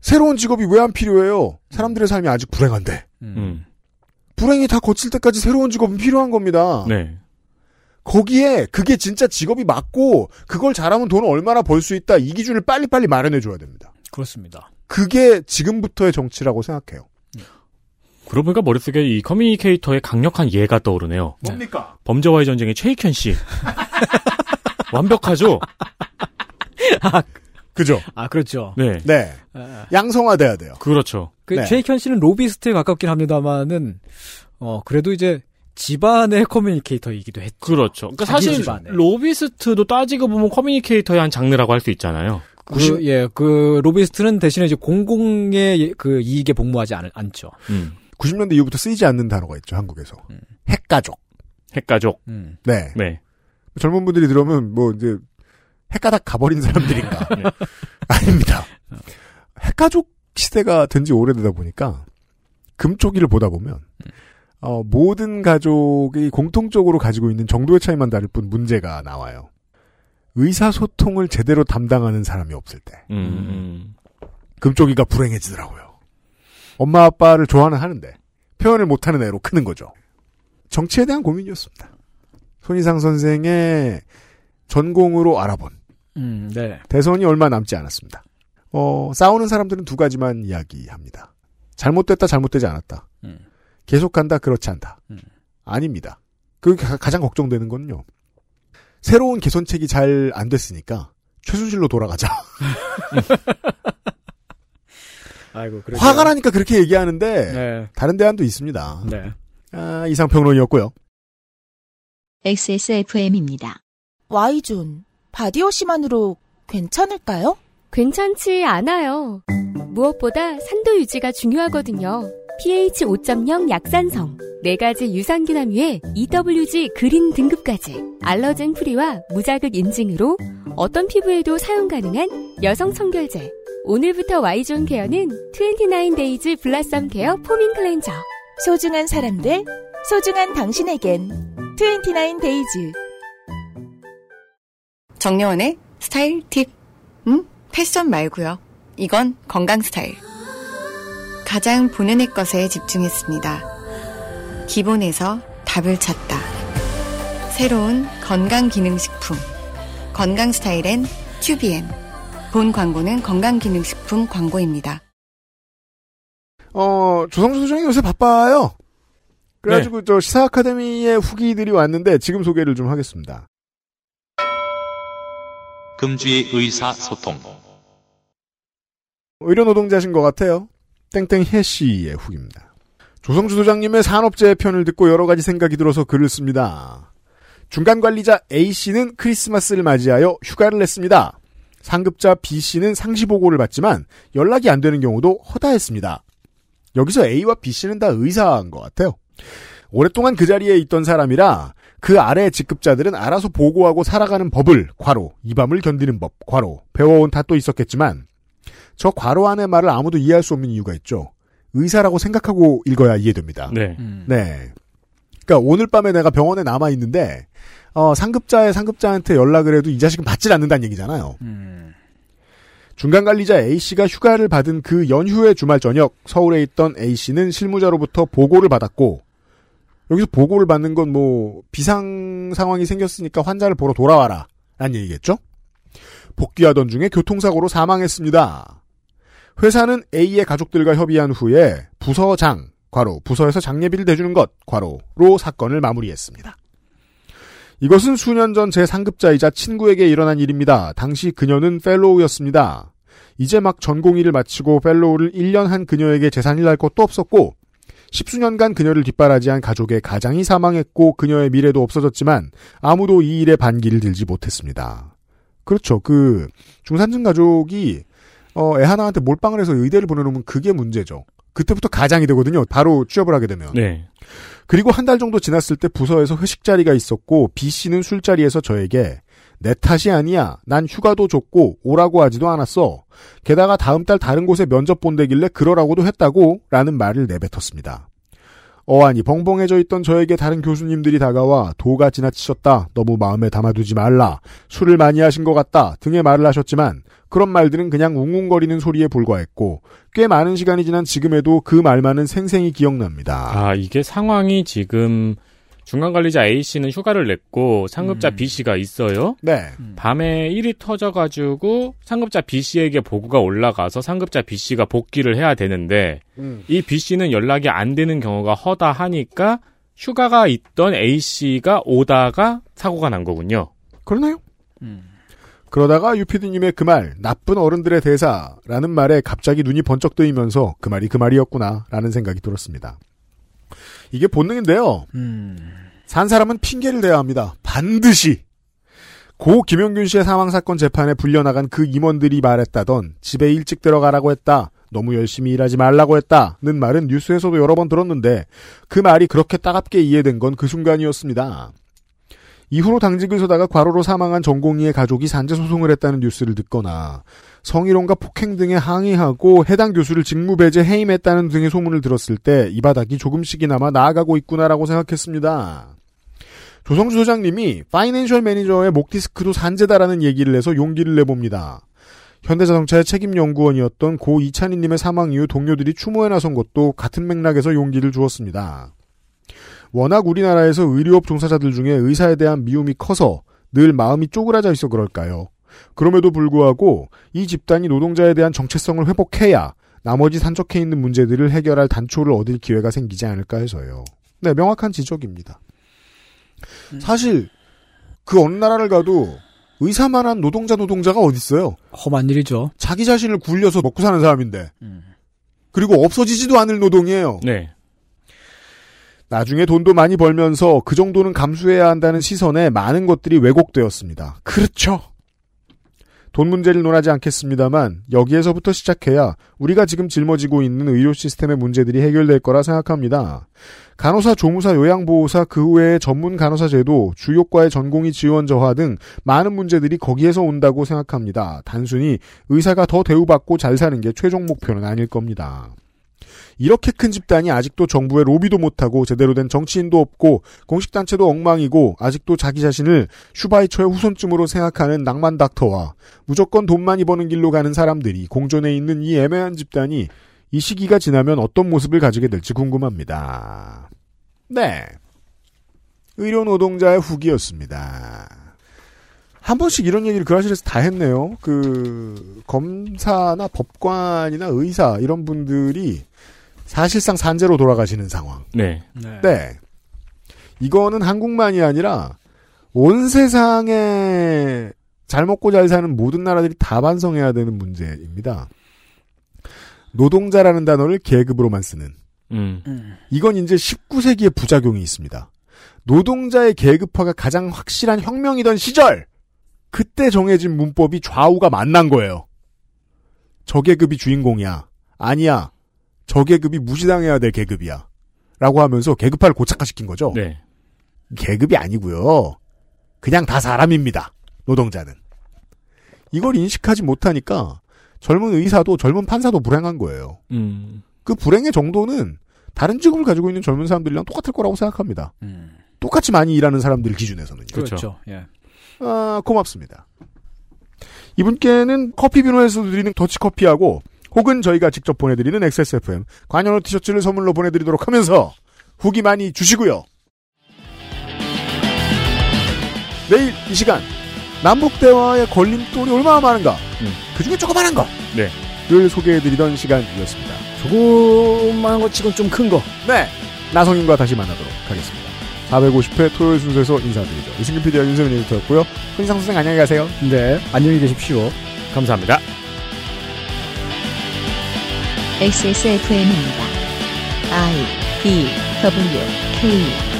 새로운 직업이 왜 안 필요해요? 사람들의 삶이 아직 불행한데. 음. 불행이 다 거칠 때까지 새로운 직업은 필요한 겁니다. 네. 거기에 그게 진짜 직업이 맞고 그걸 잘하면 돈을 얼마나 벌 수 있다 이 기준을 빨리빨리 마련해 줘야 됩니다. 그렇습니다. 그게 지금부터의 정치라고 생각해요. 그러고 보니까 머릿속에 이 communicator의 강력한 예가 떠오르네요. 뭡니까? 범죄와의 전쟁의 최익현 씨. 완벽하죠? 그죠? 아, 그렇죠. 네. 네. 양성화돼야 돼요. 그렇죠. 그 네. 최익현 씨는 로비스트에 가깝긴 합니다만은 어 그래도 이제 집안의 communicator이기도 했죠. 그렇죠. 그러니까 사실 집안에. 로비스트도 따지고 보면 communicator의 한 장르라고 할 수 있잖아요. 그, 예, 그 로비스트는 대신에 이제 공공의 그 이익에 복무하지 않, 않죠. 음. 90년대 이후부터 쓰이지 않는 단어가 있죠 한국에서 핵가족. 핵가족. 음. 네. 네. 젊은 분들이 들으면 뭐 이제 핵가닥 가버린 사람들인가 아닙니다. 핵가족 시대가 된 지 오래되다 보니까 금쪽이를 보다 보면 어, 모든 가족이 공통적으로 가지고 있는 정도의 차이만 다를 뿐 문제가 나와요. 의사소통을 제대로 담당하는 사람이 없을 때 음, 금쪽이가 불행해지더라고요. 엄마 아빠를 좋아는 하는데 표현을 못하는 애로 크는 거죠. 정치에 대한 고민이었습니다. 손희상 선생의 전공으로 알아본 음, 네. 대선이 얼마 남지 않았습니다. 어, 싸우는 사람들은 두 가지만 이야기합니다. 잘못됐다, 잘못되지 않았다. 음. 계속 간다, 그렇지 않다. 음. 아닙니다. 그 가- 가장 걱정되는 건요. 새로운 개선책이 잘 안 됐으니까 최순실로 돌아가자. 아이고, 그래. 화가 나니까 그렇게 얘기하는데 네. 다른 대안도 있습니다. 네. 아, 이상 평론이었고요. XSFM입니다. Y존, 바디워시만으로 괜찮을까요? 괜찮지 않아요. 무엇보다 산도 유지가 중요하거든요. pH 5.0 약산성, 4가지 유산균 함유에 EWG green 등급까지 allergen free와 무자극 인증으로 어떤 피부에도 사용 가능한 여성 청결제. 오늘부터 Y존 케어는 29days Blossom Care Foaming Cleanser. 소중한 사람들, 소중한 당신에겐 29days. 정려원의 스타일 팁. 음? 패션 말고요. 이건 건강 스타일. 가장 본연의 것에 집중했습니다. 기본에서 답을 찾다. 새로운 건강 기능식품. 건강 스타일엔 튜비엔. 본 광고는 건강기능식품 광고입니다. 어, 조성주 소장이 요새 바빠요. 그래가지고 네. 저 시사 아카데미의 후기들이 왔는데 지금 소개를 좀 하겠습니다. 금주의 의사소통. 의료 노동자신 것 같아요. 땡땡 혜 씨의 후기입니다. 조성주 소장님의 산업재해 편을 듣고 여러 가지 생각이 들어서 글을 씁니다. 중간 관리자 A 씨는 크리스마스를 맞이하여 휴가를 냈습니다. 상급자 B 씨는 상시 보고를 받지만 연락이 안 되는 경우도 허다했습니다. 여기서 A와 B 씨는 다 의사인 것 같아요. 오랫동안 그 자리에 있던 사람이라 그 아래 직급자들은 알아서 보고하고 살아가는 법을 괄호 이 밤을 견디는 법 괄호 배워온 탓도 있었겠지만 저 괄호 안의 말을 아무도 이해할 수 없는 이유가 있죠. 의사라고 생각하고 읽어야 이해됩니다. 네. 네. 그러니까 오늘 밤에 내가 병원에 남아 있는데 어, 상급자의 상급자한테 연락을 해도 이 자식은 받질 않는다는 얘기잖아요. 음. 중간 관리자 A 씨가 휴가를 받은 그 연휴의 주말 저녁 서울에 있던 A 씨는 실무자로부터 보고를 받았고 여기서 보고를 받는 건 뭐 비상 상황이 생겼으니까 환자를 보러 돌아와라 라는 얘기겠죠? 복귀하던 중에 교통사고로 사망했습니다. 회사는 A의 가족들과 협의한 후에 부서장 과로 부서에서 장례비를 대주는 것 과로로 사건을 마무리했습니다. 이것은 수년 전 제 상급자이자 친구에게 일어난 일입니다. 당시 그녀는 fellow였습니다. 이제 막 전공의를 마치고 fellow를 1년 한 그녀에게 재산이랄 것도 없었고 십수년간 그녀를 뒷바라지한 가족의 가장이 사망했고 그녀의 미래도 없어졌지만 아무도 이 일에 반기를 들지 못했습니다. 그렇죠. 그 중산층 가족이 어, 애 하나한테 몰빵을 해서 의대를 보내놓으면 그게 문제죠. 그때부터 가장이 되거든요. 바로 취업을 하게 되면. 네. 그리고 한 달 정도 지났을 때 부서에서 회식 자리가 있었고 B 씨는 술자리에서 저에게 내 탓이 아니야. 난 휴가도 줬고 오라고 하지도 않았어. 게다가 다음 달 다른 곳에 면접 본대길래 그러라고도 했다고 라는 말을 내뱉었습니다. 어안이 벙벙해져 있던 저에게 다른 교수님들이 다가와 도가 지나치셨다. 너무 마음에 담아두지 말라. 술을 많이 하신 것 같다. 등의 말을 하셨지만 그런 말들은 그냥 웅웅거리는 소리에 불과했고 꽤 많은 시간이 지난 지금에도 그 말만은 생생히 기억납니다. 아, 이게 상황이 지금 중간 관리자 A 씨는 휴가를 냈고 상급자 B 씨가 있어요. 네. 밤에 일이 터져가지고 상급자 B 씨에게 보고가 올라가서 상급자 B 씨가 복귀를 해야 되는데 음. 이 B 씨는 연락이 안 되는 경우가 허다하니까 휴가가 있던 A 씨가 오다가 사고가 난 거군요. 그러나요? 그러다가 유피디님의 그 말, 나쁜 어른들의 대사라는 말에 갑자기 눈이 번쩍 뜨이면서 그 말이 그 말이었구나라는 생각이 들었습니다. 이게 본능인데요. 산 사람은 핑계를 대야 합니다. 반드시. 고 김용균 씨의 사망 사건 재판에 불려나간 그 임원들이 말했다던 집에 일찍 들어가라고 했다. 너무 열심히 일하지 말라고 했다는 말은 뉴스에서도 여러 번 들었는데 그 말이 그렇게 따갑게 이해된 건 그 순간이었습니다. 이후로 당직을 서다가 과로로 사망한 전공의의 가족이 산재 소송을 했다는 뉴스를 듣거나 성희롱과 폭행 등에 항의하고 해당 교수를 직무배제 해임했다는 등의 소문을 들었을 때 이 바닥이 조금씩이나마 나아가고 있구나라고 생각했습니다. 조성주 소장님이 financial manager의 목 디스크도 산재다라는 얘기를 해서 용기를 내봅니다. 현대자동차의 책임연구원이었던 고 이찬희님의 사망 이후 동료들이 추모에 나선 것도 같은 맥락에서 용기를 주었습니다. 워낙 우리나라에서 의료업 종사자들 중에 의사에 대한 미움이 커서 늘 마음이 쪼그라져 있어 그럴까요? 그럼에도 불구하고 이 집단이 노동자에 대한 정체성을 회복해야 나머지 산적해 있는 문제들을 해결할 단초를 얻을 기회가 생기지 않을까 해서요. 네, 명확한 지적입니다. 사실 그 어느 나라를 가도 의사만한 노동자 노동자가 어딨어요? 험한 일이죠. 자기 자신을 굴려서 먹고 사는 사람인데. 그리고 없어지지도 않을 노동이에요. 네. 나중에 돈도 많이 벌면서 그 정도는 감수해야 한다는 시선에 많은 것들이 왜곡되었습니다. 그렇죠. 돈 문제를 논하지 않겠습니다만 여기에서부터 시작해야 우리가 지금 짊어지고 있는 의료 시스템의 문제들이 해결될 거라 생각합니다. 간호사, 조무사, 요양보호사, 그 외의 전문 간호사 제도, 주요과의 전공의 지원 저하 등 많은 문제들이 거기에서 온다고 생각합니다. 단순히 의사가 더 대우받고 잘 사는 게 최종 목표는 아닐 겁니다. 이렇게 큰 집단이 아직도 정부의 로비도 못하고 제대로 된 정치인도 없고 공식단체도 엉망이고 아직도 자기 자신을 슈바이처의 후손쯤으로 생각하는 낭만 닥터와 무조건 돈 많이 버는 길로 가는 사람들이 공존해 있는 이 애매한 집단이 이 시기가 지나면 어떤 모습을 가지게 될지 궁금합니다. 네. 의료 노동자의 후기였습니다. 한 번씩 이런 얘기를 그라실에서 다 했네요. 그 검사나 법관이나 의사 이런 분들이 사실상 산재로 돌아가시는 상황. 네. 네. 이거는 한국만이 아니라 온 세상에 잘 먹고 잘 사는 모든 나라들이 다 반성해야 되는 문제입니다. 노동자라는 단어를 계급으로만 쓰는. 음. 이건 이제 19세기의 부작용이 있습니다. 노동자의 계급화가 가장 확실한 혁명이던 시절! 그때 정해진 문법이 좌우가 만난 거예요. 저 계급이 주인공이야. 아니야. 저 계급이 무시당해야 될 계급이야. 라고 하면서 계급화를 고착화시킨 거죠. 네. 계급이 아니고요. 그냥 다 사람입니다. 노동자는. 이걸 인식하지 못하니까 젊은 의사도 젊은 판사도 불행한 거예요. 음. 그 불행의 정도는 다른 직업을 가지고 있는 젊은 사람들이랑 똑같을 거라고 생각합니다. 똑같이 많이 일하는 사람들 기준에서는요. 그렇죠. 예. 아, 고맙습니다. 이분께는 커피 비노에서 드리는 더치커피하고 혹은 저희가 직접 보내드리는 XSFM 관여로 티셔츠를 선물로 보내드리도록 하면서 후기 많이 주시고요. 내일 이 시간 남북 대화의 걸림돌이 얼마나 많은가 그 중에 조그만한 거 네. 를 소개해드리던 시간이었습니다. 조그만한 것 치곤 좀 큰 거. 네. 나성인과 다시 만나도록 하겠습니다. 450회 토요일 순서에서 인사드리죠. 이승균 PD와 윤세민 에디터였고요. 손희상 선생 안녕히 가세요. 네. 안녕히 계십시오. 감사합니다. XSFM입니다. I D W K